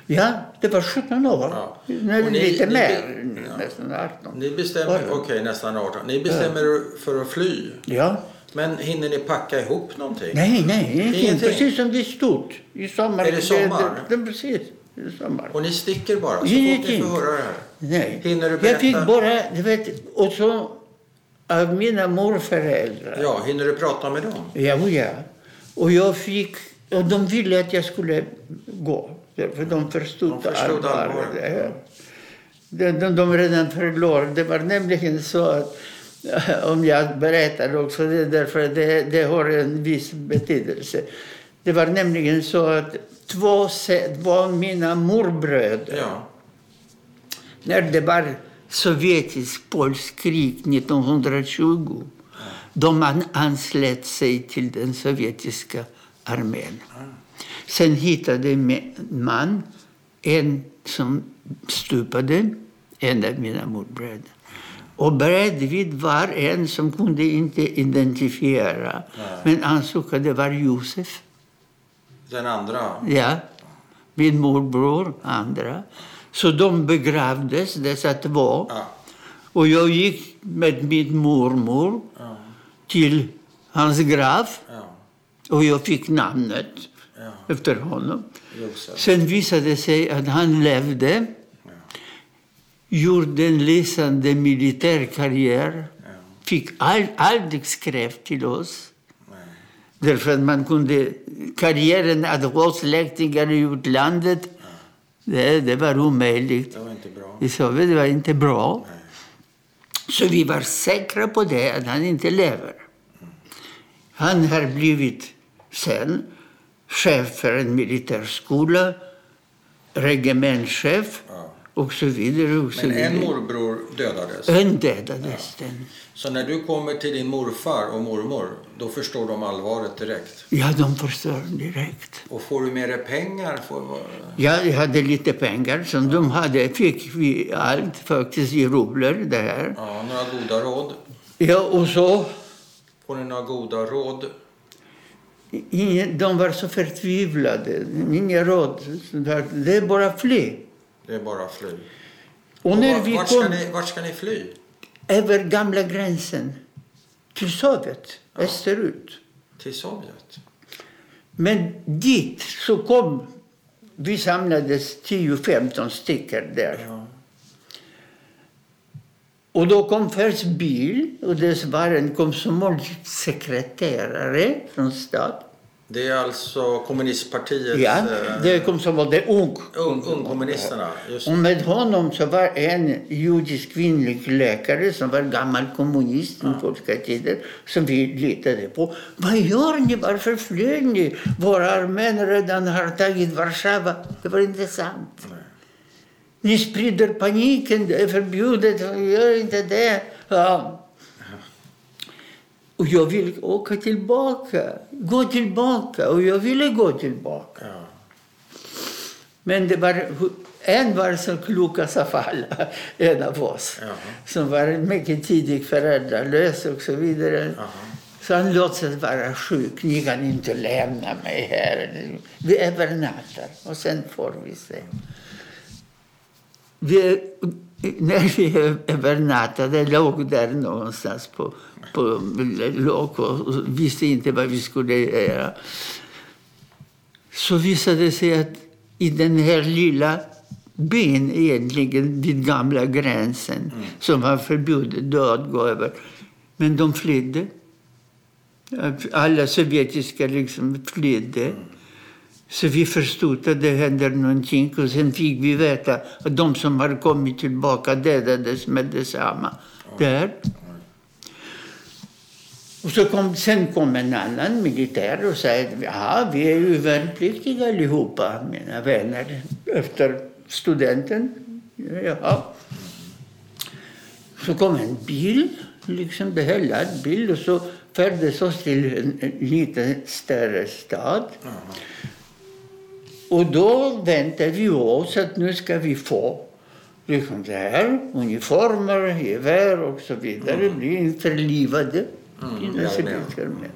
Ja, det var 17 år. Ja. Och ni- lite ni- mer, ja. nästan 18. Ni bestämmer, okej nästan 18. Ni bestämmer er för att fly. Ja. Men hinner ni packa ihop någonting? Nej, nej, ingenting. Precis som det stort. I sommar. Är det sommar? Det, det, precis, i sommar. Och ni sticker bara så Ingenting. får höra det här? Nej. Hinner du Jag berätta? fick bara, du vet, och så av mina morföräldrar. Ja, hinner du prata med dem? Ja, och ja. Och jag fick, och de ville att jag skulle gå. För de förstod, De förstod allvaret. De, de, de redan förlorade. Det var nämligen så att, om jag berättar också, det är därför det, det har en viss betydelse. Det var nämligen så att två, av mina morbröder Ja. när det var sovjetisk-polsk krig 1920 de an- anslöt sig till den sovjetiska armén. Sen hittade man en som stupade, en av mina morbröder. Och bredvid var en som kunde inte identifiera, men ansåg att det var Josef. Den andra? Ja, min morbror, andra. Så de begravdes, dessa två. Ja. Och jag gick med min mormor Ja. till hans grav Ja. och jag fick namnet Ja. efter honom. Josef. Sen visade det sig att han levde, gjorde en lysande militärkarriär, fick all, aldrig skrev till oss. Därför att man kunde, karriären att ha släktingar i utlandet, det, det var omöjligt. Det var inte bra. I Sovjet det var inte bra. Nej. Så vi var säkra på det, att han inte lever. Han har blivit sen chef för en militärskola, regementschef. Och så vidare. Och så Men en vidare. morbror dödades. En dödades den. Så när du kommer till din morfar och mormor, då förstår de allvaret direkt. Ja, de förstår direkt. Och får du med dig pengar? Får... Ja, jag hade lite pengar som de hade. Fick vi allt faktiskt i rubler det här. Ja, några goda råd? Ja, och så Får ni några goda råd? Ingen, de var så förtvivlade. Inga råd. Det är bara fly. Det är bara fly. Och när vi vart, ska kom ni, vart ska ni fly? över gamla gränsen till Sovjet, österut. Till Sovjet? Men dit så kom... Vi samlades 10-15 stycken där. Ja. Och då kom först bil och det var en komsomolsekreterare från stad. Det är alltså kommunistpartiets... Ja, eh, det kom som var det ung. ung, ungkommunisterna. Just Och med honom så var en judisk kvinnlig läkare som var gammal kommunist i polska tider som vi litade på. Vad gör ni? Varför flyr ni? Våra armén redan har tagit Warszawa. Det var inte sant. Nej. Ni sprider paniken, det är förbjudet, gör inte det. Ja. Och jag vill åka tillbaka, gå tillbaka. Och jag ville gå tillbaka. Ja. Men det var, en var så klokast av alla, en av oss. Jaha. Som var mycket tidigt föräldralös och så vidare. Jaha. Så han låtsades vara sjuk. Ni kan inte lämna mig här. Vi övernattar och sen får vi se. Vi, när vi övernattade låg där någonstans på, på låg och visste inte vad vi skulle göra. Så visade det sig att i den här lilla byn egentligen vid gamla gränsen som var förbjudet att gå över. Men de flydde. Alla sovjetiska liksom flydde. Så vi förstod att det hände någonting och sen fick vi veta att de som har kommit tillbaka dödades med detsamma. Där. Och så kom, sen kom en annan militär och sa att ja, vi är ju värnpliktiga allihopa, mina vänner, efter studenten. Ja. Så kom en bil, liksom behällad bil, och så färdades oss till en, en lite större stad. Och då väntade vi oss att nu ska vi få liksom det här, uniformer, gevär och så vidare, bli införlivade Mm, i den sovjetiska armén.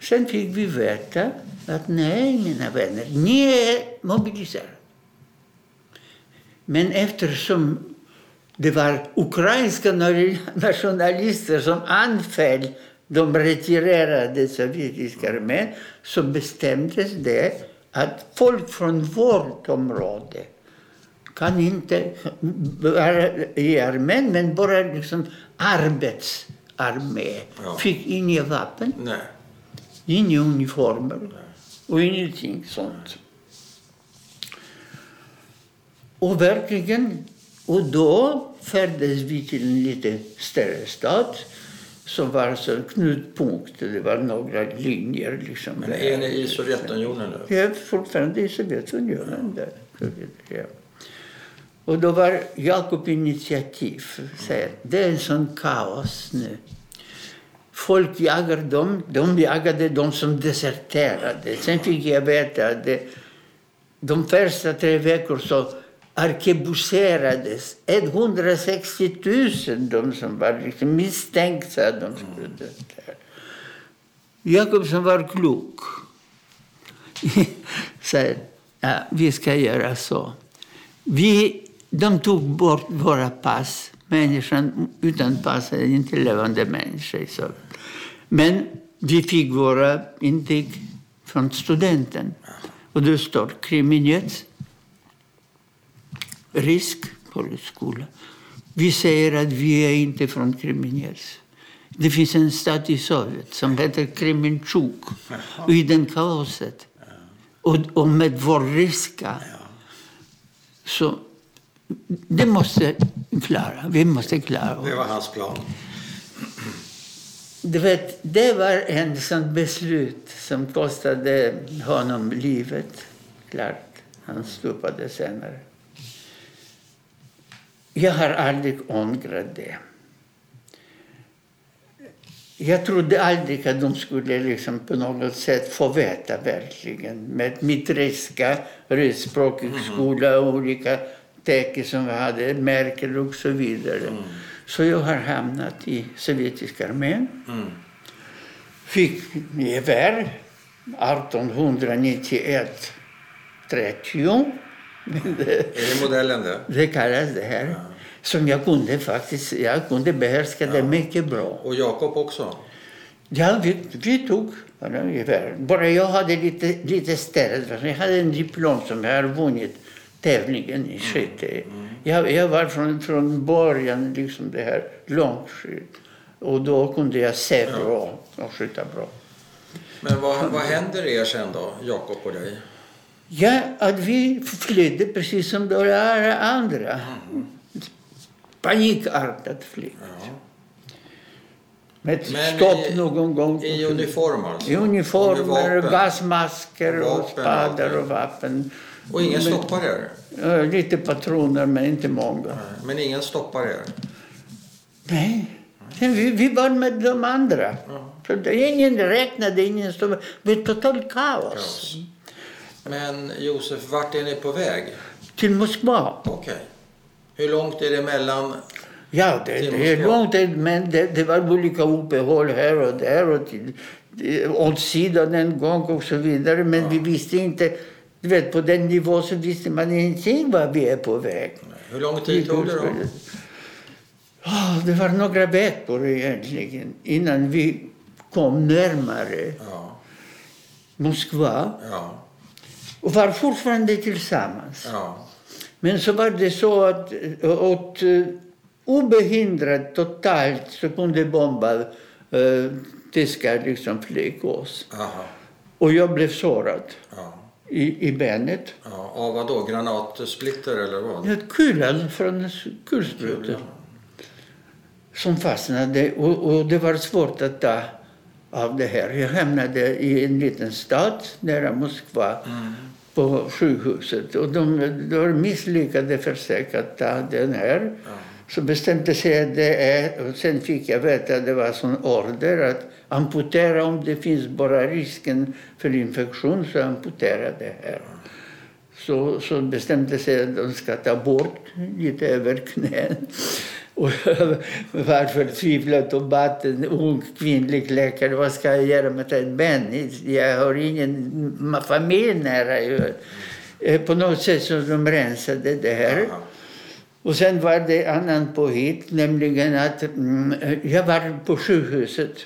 Sen fick vi veta att nej, mina vänner, ni är mobiliserade. Men eftersom det var ukrainska nationalister som anföll de retirerade sovjetiska armén så bestämdes det att folk från vårt område kan inte vara i armén, men bara liksom arbetsarmé. Ja. Fick inga vapen, Nej. inga uniformer och ingenting sånt. Och verkligen, och då färdades vi till en lite större stad som var så en knutpunkt. Det var några linjer. Liksom Men är ni i Sovjetunionen nu? Jag är fortfarande i Sovjetunionen. Där. Ja. Och då var Jakob initiativ. Säger, det är en sån kaos nu. Folk jagar dem. De jagade de som deserterade. Sen fick jag veta att de första tre veckorna så arkebuserades 160 000 de som var liksom misstänkta de skulle dö där. Jakob som var klok säger ja, vi ska göra så. Vi, de tog bort våra pass. Människan utan pass är inte levande människa Sovjet. Men vi fick våra intyg från studenten. Och det står kriminellt, risk på skola. Vi säger att vi är inte från Kremenets. Det finns en stad i Sovjet som heter Kremenchuk. Och i den kaoset, och, och med vår ryska, så det måste klara. Vi måste klara Det var hans plan. Du vet, det var en sån beslut som kostade honom livet. Klart, han stupade senare. Jag har aldrig ångrat det. Jag trodde aldrig att de skulle liksom på något sätt få veta verkligen. Med mitt ryska, ryskspråkig skola och olika tecken som vi hade, märken och så vidare. Mm. Så jag har hamnat i sovjetiska armén. Mm. Fick gevär 1891 30. Det, Är det modellen det? det kallas det här. Som jag kunde faktiskt, jag kunde behärska det mycket bra. Och Jakob också? Ja, vi, vi tog gevär. Bara jag hade lite, lite ställt. Jag hade en diplom som jag har vunnit tävlingen i skytte. Jag, jag var från, från början liksom det här långskytt. Och då kunde jag se bra och skjuta bra. Men vad, vad händer er sen då, Jakob och dig? Ja, att vi flydde precis som de alla andra. Panikartat flykt. Ja. Med Men stopp i- någon gång. I uniform alltså? I Och uniformer, vapen? gasmasker och Vapen, spadar vapen. och vapen. Och ingen stoppar er? Lite patroner, men inte många. Men ingen stoppar er? Nej. Vi, vi var med de andra. Ja. Ingen räknade, ingen stod... Det var totalt kaos. Kaos. Men Josef, vart är ni på väg? Till Moskva. Okej. Hur långt är det mellan... Ja, det, Till det är långt, men det, det var olika uppehåll här och där och till, till, åt sidan en gång och så vidare. Men vi visste inte, du vet på den nivån så visste man ingenting var vi är på väg. Hur lång tid tog det då? Ja, det var några veckor egentligen innan vi kom närmare Ja, Moskva ja, och var fortfarande tillsammans. ja. Men så var det så att åt, uh, obehindrat totalt så kunde bomba uh, tyska liksom flyg oss. Aha. Och jag blev sårad Ja. i, i benet. Ja, av vad då? Granatsplitter eller vad? Ett kulan från en kulspruta som fastnade och, och det var svårt att ta av det här. Jag hamnade i en liten stad nära Moskva Mm. På sjukhuset och de, de misslyckade försök att ta den här. Ja. Så bestämde sig att det är, och sen fick jag veta att det var sån order att amputera om det finns bara risken för infektion så amputera det här. Så, så bestämde sig att de ska ta bort lite över knän. Och var förtvivlad och bad en ung kvinnlig läkare, vad ska jag göra med ett ben? Jag har ingen familj nära. Eh, På något sätt så de rensade det här. Och sen var det annan påhitt, nämligen att mm, jag var på sjukhuset.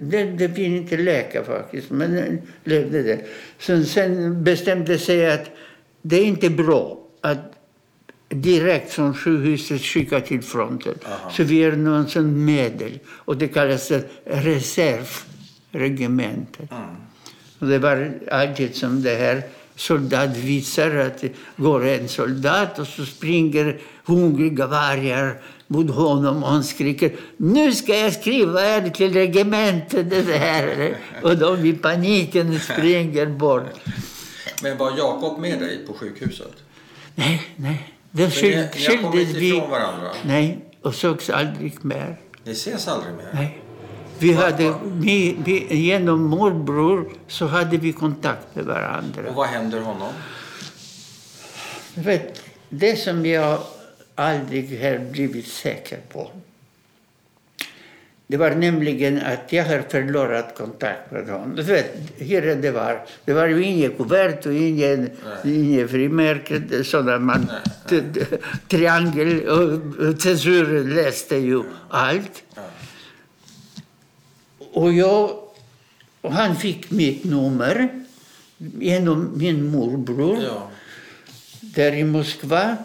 Det, det vill inte läka faktiskt, men levde. Sen, sen bestämde sig att det är inte bra att direkt från sjukhuset skicka till fronten. Aha. Så vi är någon sån medel och det kallas reservregementet. Mm. Och det var alltid som det här soldat visar att det går en soldat och så springer hungriga vargar mot honom och han skriker nu ska jag skriva er till regementet. Det här. Och de i paniken springer bort. Men var Jakob med dig på sjukhuset? Nej, nej. Det Så ni, ni har kommit vi. ifrån varandra? Nej, och sågs aldrig mer. Ni ses aldrig mer? Nej. Vi hade, vi, vi, genom morbror så hade vi kontakt med varandra. Och vad händer honom? Vet, det som jag aldrig har blivit säker på. Det var nämligen att jag har förlorat kontakt med honom. Du vet, hur det var. Det var ju inget kuvert och ingen, inget frimärke. Sådana man, triangel och censuren läste ju allt. Och jag, och han fick mitt nummer genom min morbror Ja. där i Moskva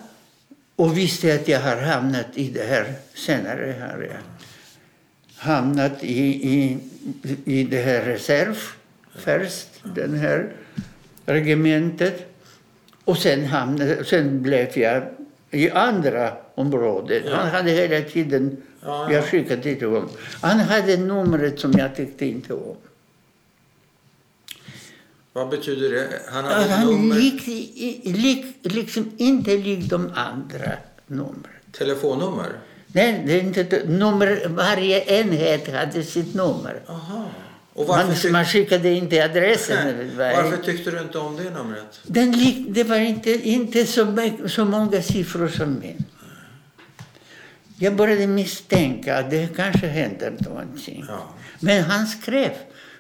och visste att jag har hamnat i det här senare. Har jag hamnat i, i, i det här reserv först, den här regementet. Och sen, hamnade, sen blev jag i andra områden. Han hade hela tiden, Ja, ja. jag skickade till honom. Han hade numret som jag tyckte inte om. Vad betyder det? Han hade Ja, han nummer, gick lik, liksom inte lik de andra numren. telefonnummer. Nej, det är inte nummer. Varje enhet hade sitt nummer. Aha. Och Man, tyck- man skickade inte adressen. Varför tyckte du inte om det numret? Den lik, det var inte, inte så, så många siffror som min. Jag började misstänka att det kanske händer någonting. Ja. Men han skrev.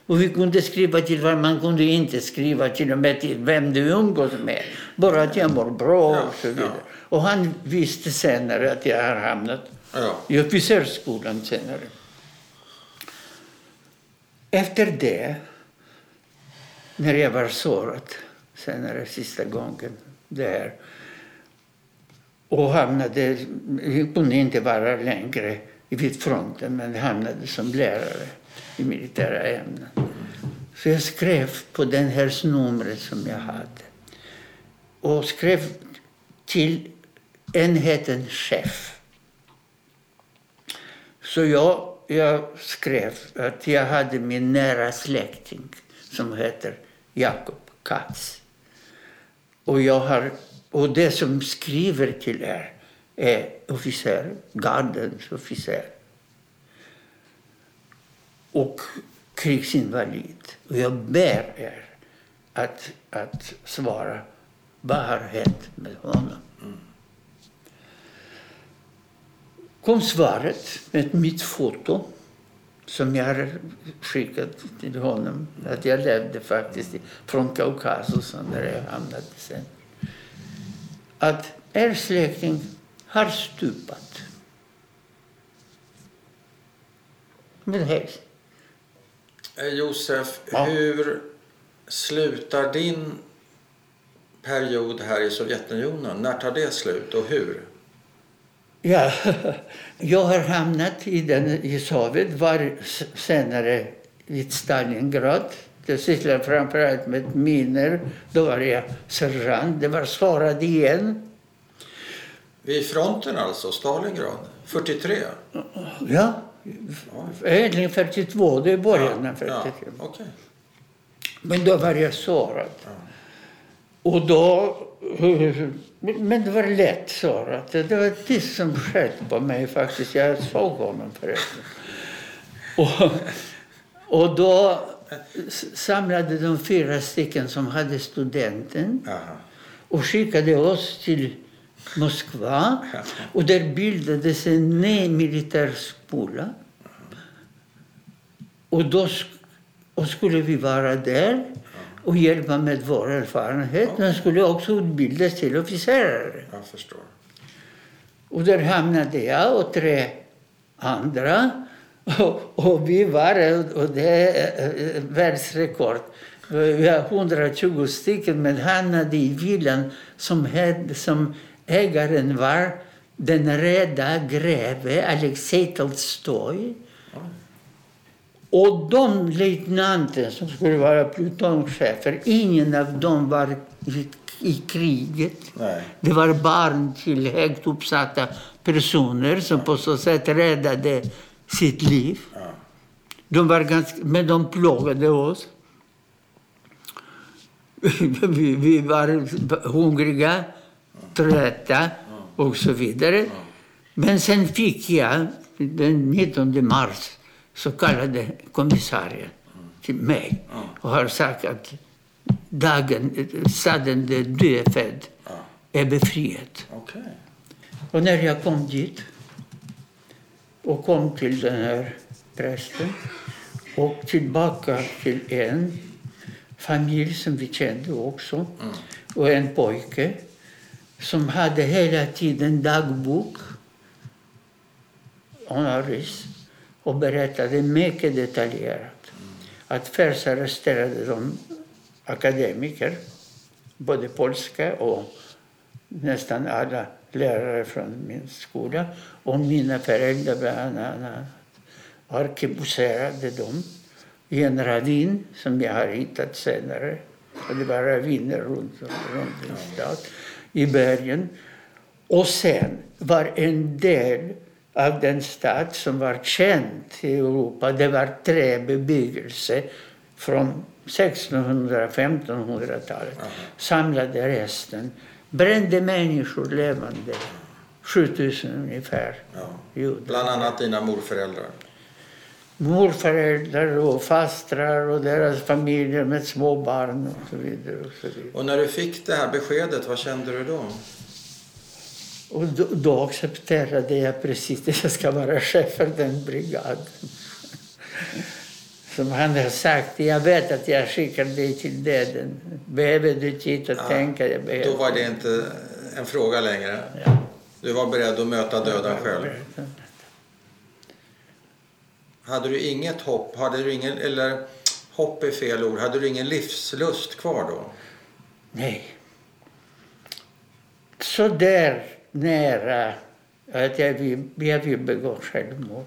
Och vi kunde skriva till varandra. Man kunde inte skriva till och med till vem du umgås med. Bara att jag mår bra Ja, och så vidare. ja. Och han visste senare att jag har hamnat Ja. i officersskolan senare. Efter det, när jag var sårad senare, sista gången där och hamnade, jag kunde inte vara längre vid fronten men hamnade som lärare i militära ämnen. Så jag skrev på den här numret som jag hade och skrev till enheten chef. Så jag, jag skrev att jag hade min nära släkting som heter Jakob Katz. Och, jag har, och det som skriver till er är officer, gardens officer. Och krigsinvalid. Och jag ber er att, att svara vad har hänt med honom. Kom svaret med mitt foto som jag har skickat till honom. Att jag levde faktiskt från Kaukasus där jag hamnade sen. Att er släkting har stupat. Med hälsning. Eh, Josef, Ja. hur slutar din period här i Sovjetunionen? När tar det slut och hur? Ja, jag har hamnat i, den, i Sovjet, var senare i Stalingrad. Jag sysslade framförallt med miner. Då var jag sergeant. Det var sårad igen. Vid fronten alltså, Stalingrad, 43? Ja, egentligen 42. Det är början av 43. ja, okej. Men då var jag sårad. Och då... Men det var lätt sårat. Det var det som sköt på mig faktiskt. Jag såg honom förresten. Och, och då samlade de fyra stycken som hade studenten och skickade oss till Moskva. Och där bildades en ny militärskola. Och då och skulle vi vara där och hjälpa med vår erfarenhet. Men skulle också utbildas till officerare. Jag förstår. Och där hamnade jag och tre andra. Och, och vi var, och det är eh, världsrekord. Vi har 120 stycken, men han hade i villan som, hade, som ägaren var den rädda greve Alexej Tolstoj. Och de löjtnanter som skulle vara plutonchefer, ingen av dem var i, i kriget. Nej. Det var barn till högt uppsatta personer som på så sätt räddade sitt liv. Ja. De var ganska, men de plågade oss. Vi, vi var hungriga, trötta och så vidare. Men sen fick jag den 19 mars så kallade kommissarien till mig och har sagt att dagen, staden där du är född, är befriad. Okej. Och när jag kom dit och kom till den här prästen. Och tillbaka till en familj som vi kände också. Mm. Och en pojke som hade hela tiden dagbok. Honoris. Och berättade mycket detaljerat. Att först arresterade de akademiker. Både polska och nästan alla lärare från min skola. Och mina föräldrar bland annat arkebuserade dem i en ravin som jag har hittat senare. Och det var raviner runt, runt en stad i bergen. Och sen var en del av den stad som var känd i Europa, det var träbebyggelse från 1600-1500-talet. Samlade resten. Brände människor levande. 7000 ungefär. Ja. judar. Bland annat dina morföräldrar. morföräldrar och fastrar och deras familjer med små barn och så vidare. Och, så vidare. Och när du fick det här beskedet, vad kände du då? Och då, då accepterade jag precis att jag ska vara chef för den brigaden. Som han har sagt, jag vet att jag skickar dig till döden. Behöver du tid att Ja, tänka? Jag behöver. Då var det inte en fråga längre. Ja. Du var beredd att möta döden själv. Hade du inget hopp, hade du ingen, eller hopp är fel ord, hade du ingen livslust kvar då? Nej. Så där nära att jag vill, jag vill begå självmord.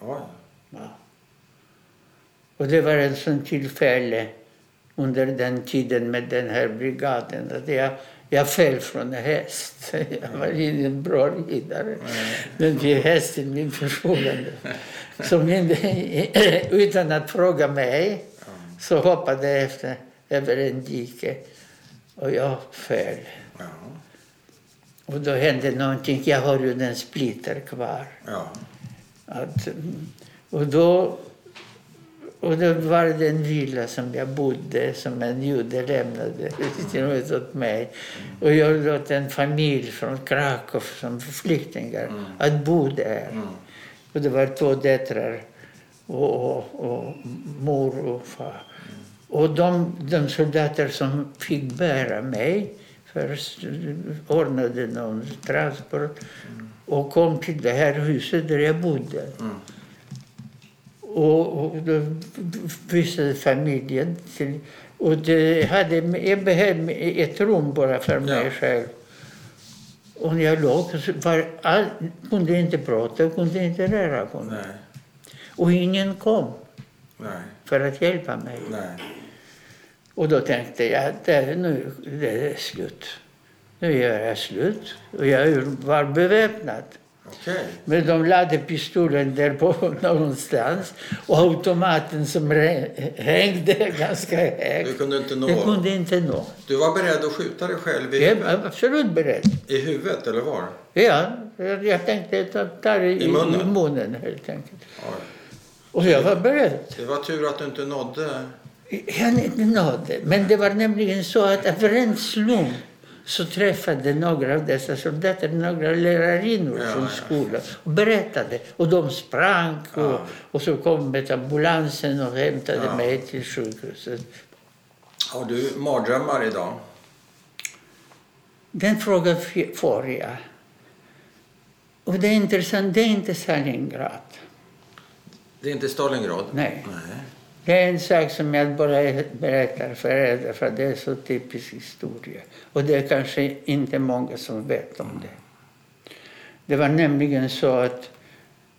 Oj. Ja. Och det var en sån tillfälle under den tiden med den här brigaden att jag, jag föll från en häst. Jag var ingen bra riddare. Men till hästen min förfogande. Så min, utan att fråga mig så hoppade jag efter, över en dike och jag föll. Och då hände någonting. Jag har ju den splitter kvar. ja. Att, mm, och då och då var det en villa som jag bodde som en jude lämnade till åt mig. Och jag låt en familj från Krakow som flyktingar att bo där. Mm. Och det var två döttrar och, och, och mor och far. Och de, de soldater som fick bära mig först ordnade någon transport och kom till det här huset där jag bodde. Mm. Och, och då visade familjen till... Och det hade, jag behövde ett rum bara för mig Ja. själv. Och när jag låg var all, kunde inte prata, kunde inte röra på mig. Nej. Och ingen kom Nej. för att hjälpa mig. Nej. Och då tänkte jag att det, nu det är slut. Nu gör jag slut. Och jag var beväpnad. Okej. Men de lade pistolen där på någonstans och automaten som hängde ganska Du högt. kunde inte nå. Jag kunde inte nå. Du var beredd att skjuta dig själv i Jag huvudet? var absolut beredd. I huvudet, eller var? Ja, jag jag tänkte ta, det i, I munnen? i munnen helt enkelt. Oj. Och jag var beredd. Det var tur att du inte nådde. Jag inte nådde. Men det var nämligen så att av en slump så träffade några av dessa soldater några lärarinnor Ja, från skolan och berättade. Och de sprang och, Ja. och så kom med ambulansen och hämtade Ja. mig till sjukhuset. Har du mardrömmar idag? Den frågan får jag. Och det är intressant, det är inte Stalingrad. Det är inte Stalingrad? Nej. Nej. Det är en sak som jag bara berättar för er, för det är så typisk historia. Och det är kanske inte många som vet om det. Det var nämligen så att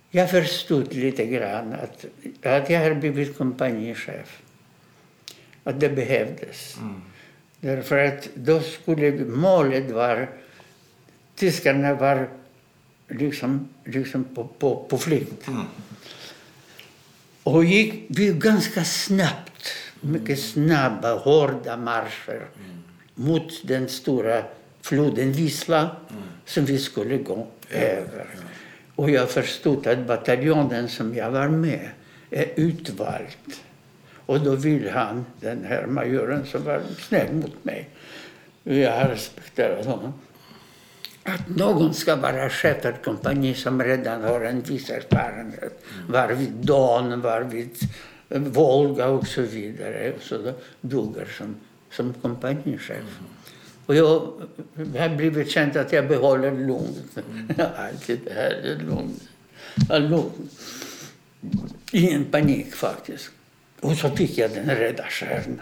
jag förstod lite grann att, att jag har blivit kompanichef. Att det behövdes. Mm. Därför att då skulle målet vara... Tyskarna var liksom, liksom på, på, på flykt. Mm. Och gick vi ganska snabbt, mycket snabba, hårda marscher mot den stora floden Wisla som vi skulle gå över. Och jag förstod att bataljonen som jag var med är utvald. Och då vill han, den här majoren som var snäll mot mig, jag har respekterat honom, att någon ska vara chef för ett kompani som redan har en viss erfarenhet. Var vid varvid var vid Volga och så vidare. Så då duger som, som kompanichef. Och jag har blivit känt att jag behåller lugnet. Alltid det här är lugn. lugn. Ingen panik faktiskt. Och så fick jag den röda stjärnan.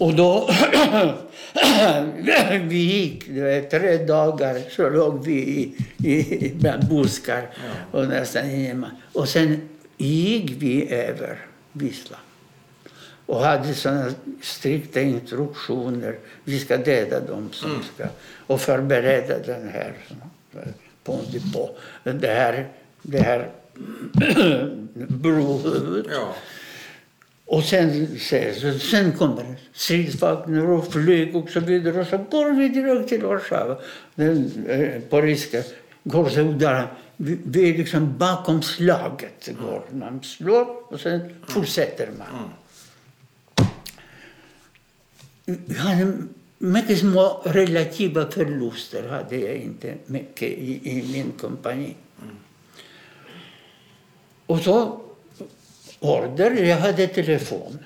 Och då vi gick vet, tre dagar så låg vi i, i, bland buskar ja. och nästan ingen Och sen gick vi över Wisla och hade såna strikta instruktioner. Vi ska döda dem som mm. ska och förbereda den här på det här, det här brohuvudet. Ja. Och sen, sen, sen kommer stridsvagnar och flyg och så vidare. Och så går vi direkt till Warszawa. Den eh, på ryska går så där. Vi, vi är liksom bakom slaget. Går. Man slår och sen fortsätter man. Jag hade mycket små relativa förluster hade jag inte mycket i, i min kompani. Och så order. Jag hade telefon.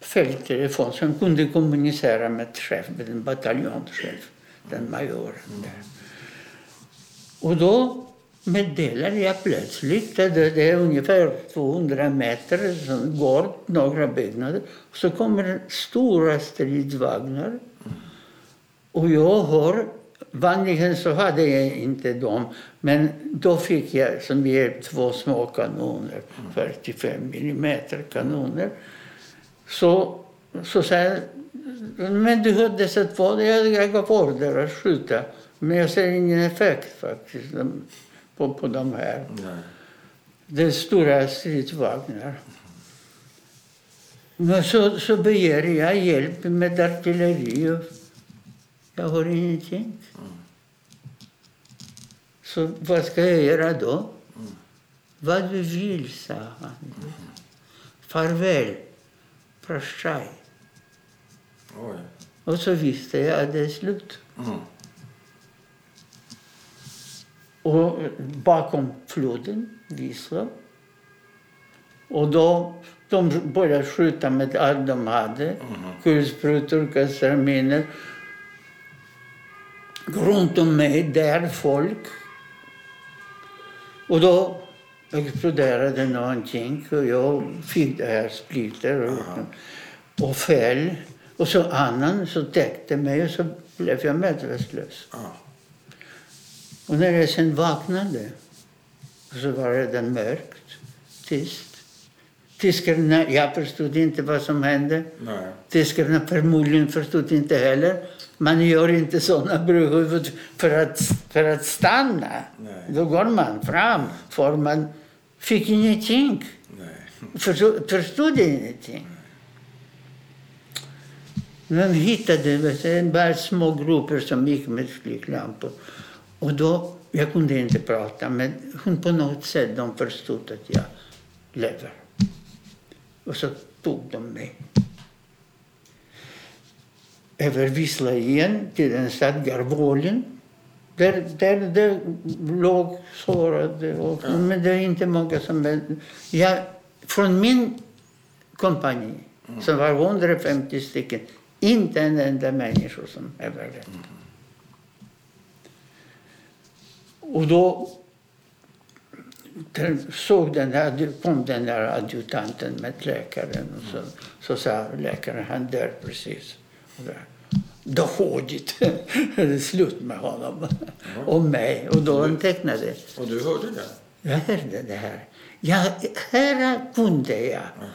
Fälttelefon som kunde kommunicera med chef, med en bataljonschef, den majoren där. Och då meddelade jag plötsligt att det är ungefär 200 meter som går några byggnader. Så kommer stora stridsvagnar. Och jag har Vanligen så hade jag inte dem, men då fick jag som hjälp två små kanoner, 45 mm kanoner. Så, så sa jag, men du har dessa två, jag, jag gav order att skjuta. Men jag ser ingen effekt faktiskt på, på de här. Nej. Det är stora stridsvagnar. Men så, så begär jag hjälp med artilleri. Jag har ingenting. Så vad ska jag göra då? Mm. Vad du vill, sa han. Mm. Farväl. Прощай. Och så visste jag att det är slut. Mm. Och bakom floden, Wisla. Och då de började skjuta med allt de hade. Mm. Kulsprutor, kastarminer. Runt om mig, där folk och då exploderade någonting och jag fick det här splitter och, och föll. Och så annan så täckte mig och så blev jag medvetslös. Och när jag sen vaknade så var det redan mörkt, tyst. Tyskarna, jag förstod inte vad som hände. Nej. Tyskarna förmodligen förstod inte heller. Man gör inte sådana brohuvud för att, för att stanna. Nej. Då går man fram, för man fick ingenting. Förstod, förstod ingenting. Man hittade bara små grupper som gick med flyklampor. Och då, jag kunde inte prata, men hon på något sätt de förstod att jag lever. Och så tog de mig över Wisla igen till en stad, Garvolen. Där, där det låg sårade. Och, ja. Men det är inte många som... Är, jag, från min kompani, mm. som var 150 stycken, inte en enda människa som överlevde. Mm. Och då såg den här, kom den där adjutanten med läkaren och så, så sa läkaren, han dör precis. Då hårdigt. det är slut med honom och mig. Och då han tecknade. Och du hörde det? Jag hörde det här. Jag, här kunde jag. Ja.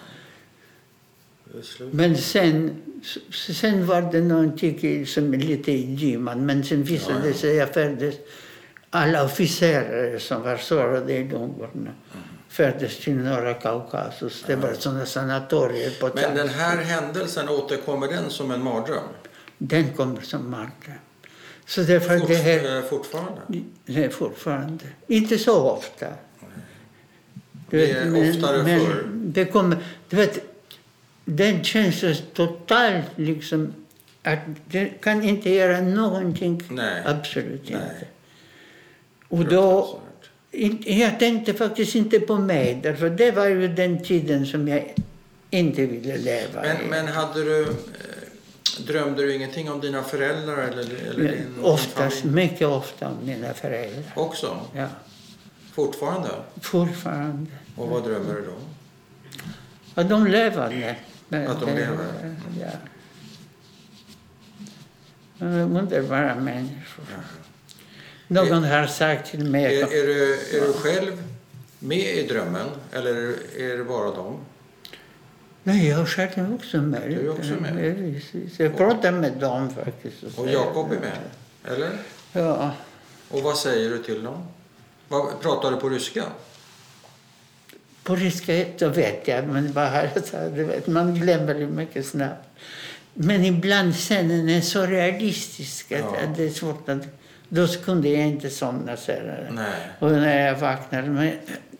Men sen, sen var det någonting som lite i dimman. Men sen visade det sig att alla officerare som var sårade i lungorna mm. Fördes till norra Kaukasus. Det var sådana sanatorier på Men den här händelsen, återkommer den som en mardröm? Den kommer som mardröm. Så därför Fort, det här, eh, fortfarande? Nej, fortfarande. Inte så ofta. Du vet, det är oftare men förr? Det kommer, du vet, den känns totalt liksom att du kan inte göra någonting. Nej. Absolut Nej. inte. Och då, jag tänkte faktiskt inte på mig, därför det var ju den tiden som jag inte ville leva Men, i. men hade du... Eh, drömde du ingenting om dina föräldrar eller, eller din, din Oftast, familj? mycket ofta om mina föräldrar. Också? Ja, Fortfarande? fortfarande. Och vad drömmer du då? Och de levande. Att de lever? Ja. De är underbara människor. Någon har sagt till mig... Är, är, du, är du själv med i drömmen eller är det bara dem? Nej, jag själv är också med. Du är också med? Jag pratar med dem faktiskt. Och Jakob är med? Eller? Ja. Och vad säger du till dem? Pratar du på ryska? På ryska så vet jag, men vad har jag sagt? Man glömmer det mycket snabbt. Men ibland scenen är så realistisk att Ja. att det är svårt att... Då kunde jag inte somna. Nej. Och när jag vaknade, men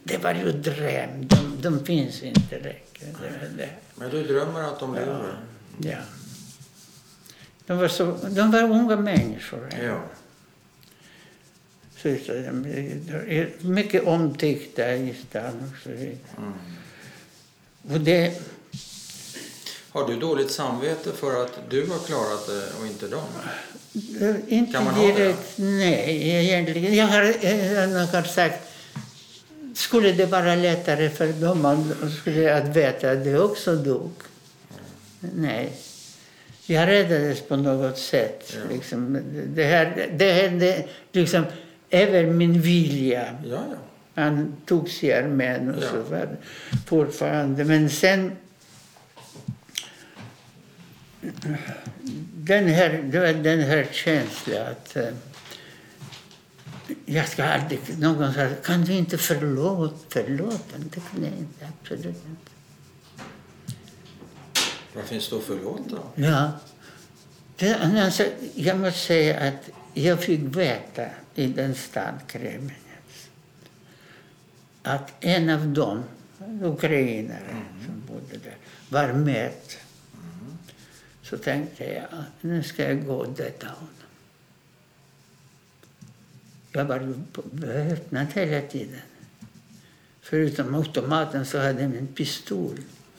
det var ju dröm. De, de finns inte längre. Det. Men du drömmer att de lever? Ja. De var, så, de var unga människor. Ja. Så mycket omtyckta i stan och så vidare. Mm. Och det, Har du dåligt samvete för att du har klarat det och inte dem? det inte Kan man ha det? direkt, nej egentligen. Jag har, jag har sagt, skulle det vara lättare för dem att, skulle att veta att de också dog? Nej. Jag räddades på något sätt. Ja. Liksom, det, här, det hände liksom över min vilja. Ja, ja. Han tog sig i armén och Ja. så var fortfarande. Men sen... Den här, det var den här känslan att eh, jag ska aldrig... Någon sa, kan du inte förlåta? Förlåta? Det kan jag inte. Absolut inte. Vad finns det att förlåta? Ja. Det, alltså, jag måste säga att jag fick veta i den stad Kremenets att en av dem, ukrainare som bodde där, var med. Så tänkte jag, nu ska jag gå och döda honom. Jag var beväpnad hela tiden. Förutom automaten så hade jag en pistol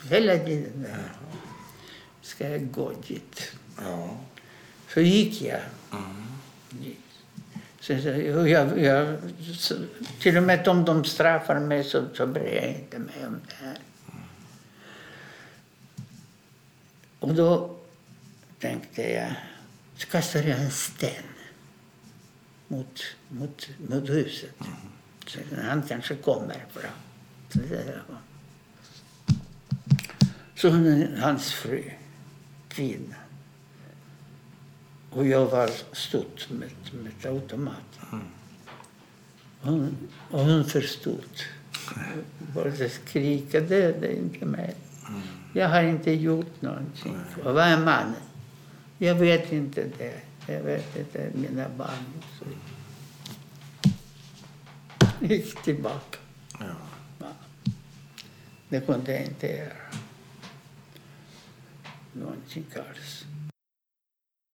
hela tiden. Där. Ska jag gå dit? Ja. Så gick jag. Gick. Så, så, jag, jag, så, till och med om de straffar mig så, så bryr jag inte mig om det här. Och då tänkte jag, så kastade jag en sten mot, mot, mot huset. Så han kanske kommer fram. Så, det hon, hans fru, kvinna. Och jag var stått med, med automaten. Hon, och hon förstod. Började skrika, döda inte mig. Jag har inte gjort någonting. Och vad är mannen? Jag vet inte det. Jag vet inte mina barn. Så. Gick tillbaka. ja. Det kunde jag inte göra. Någonting alls.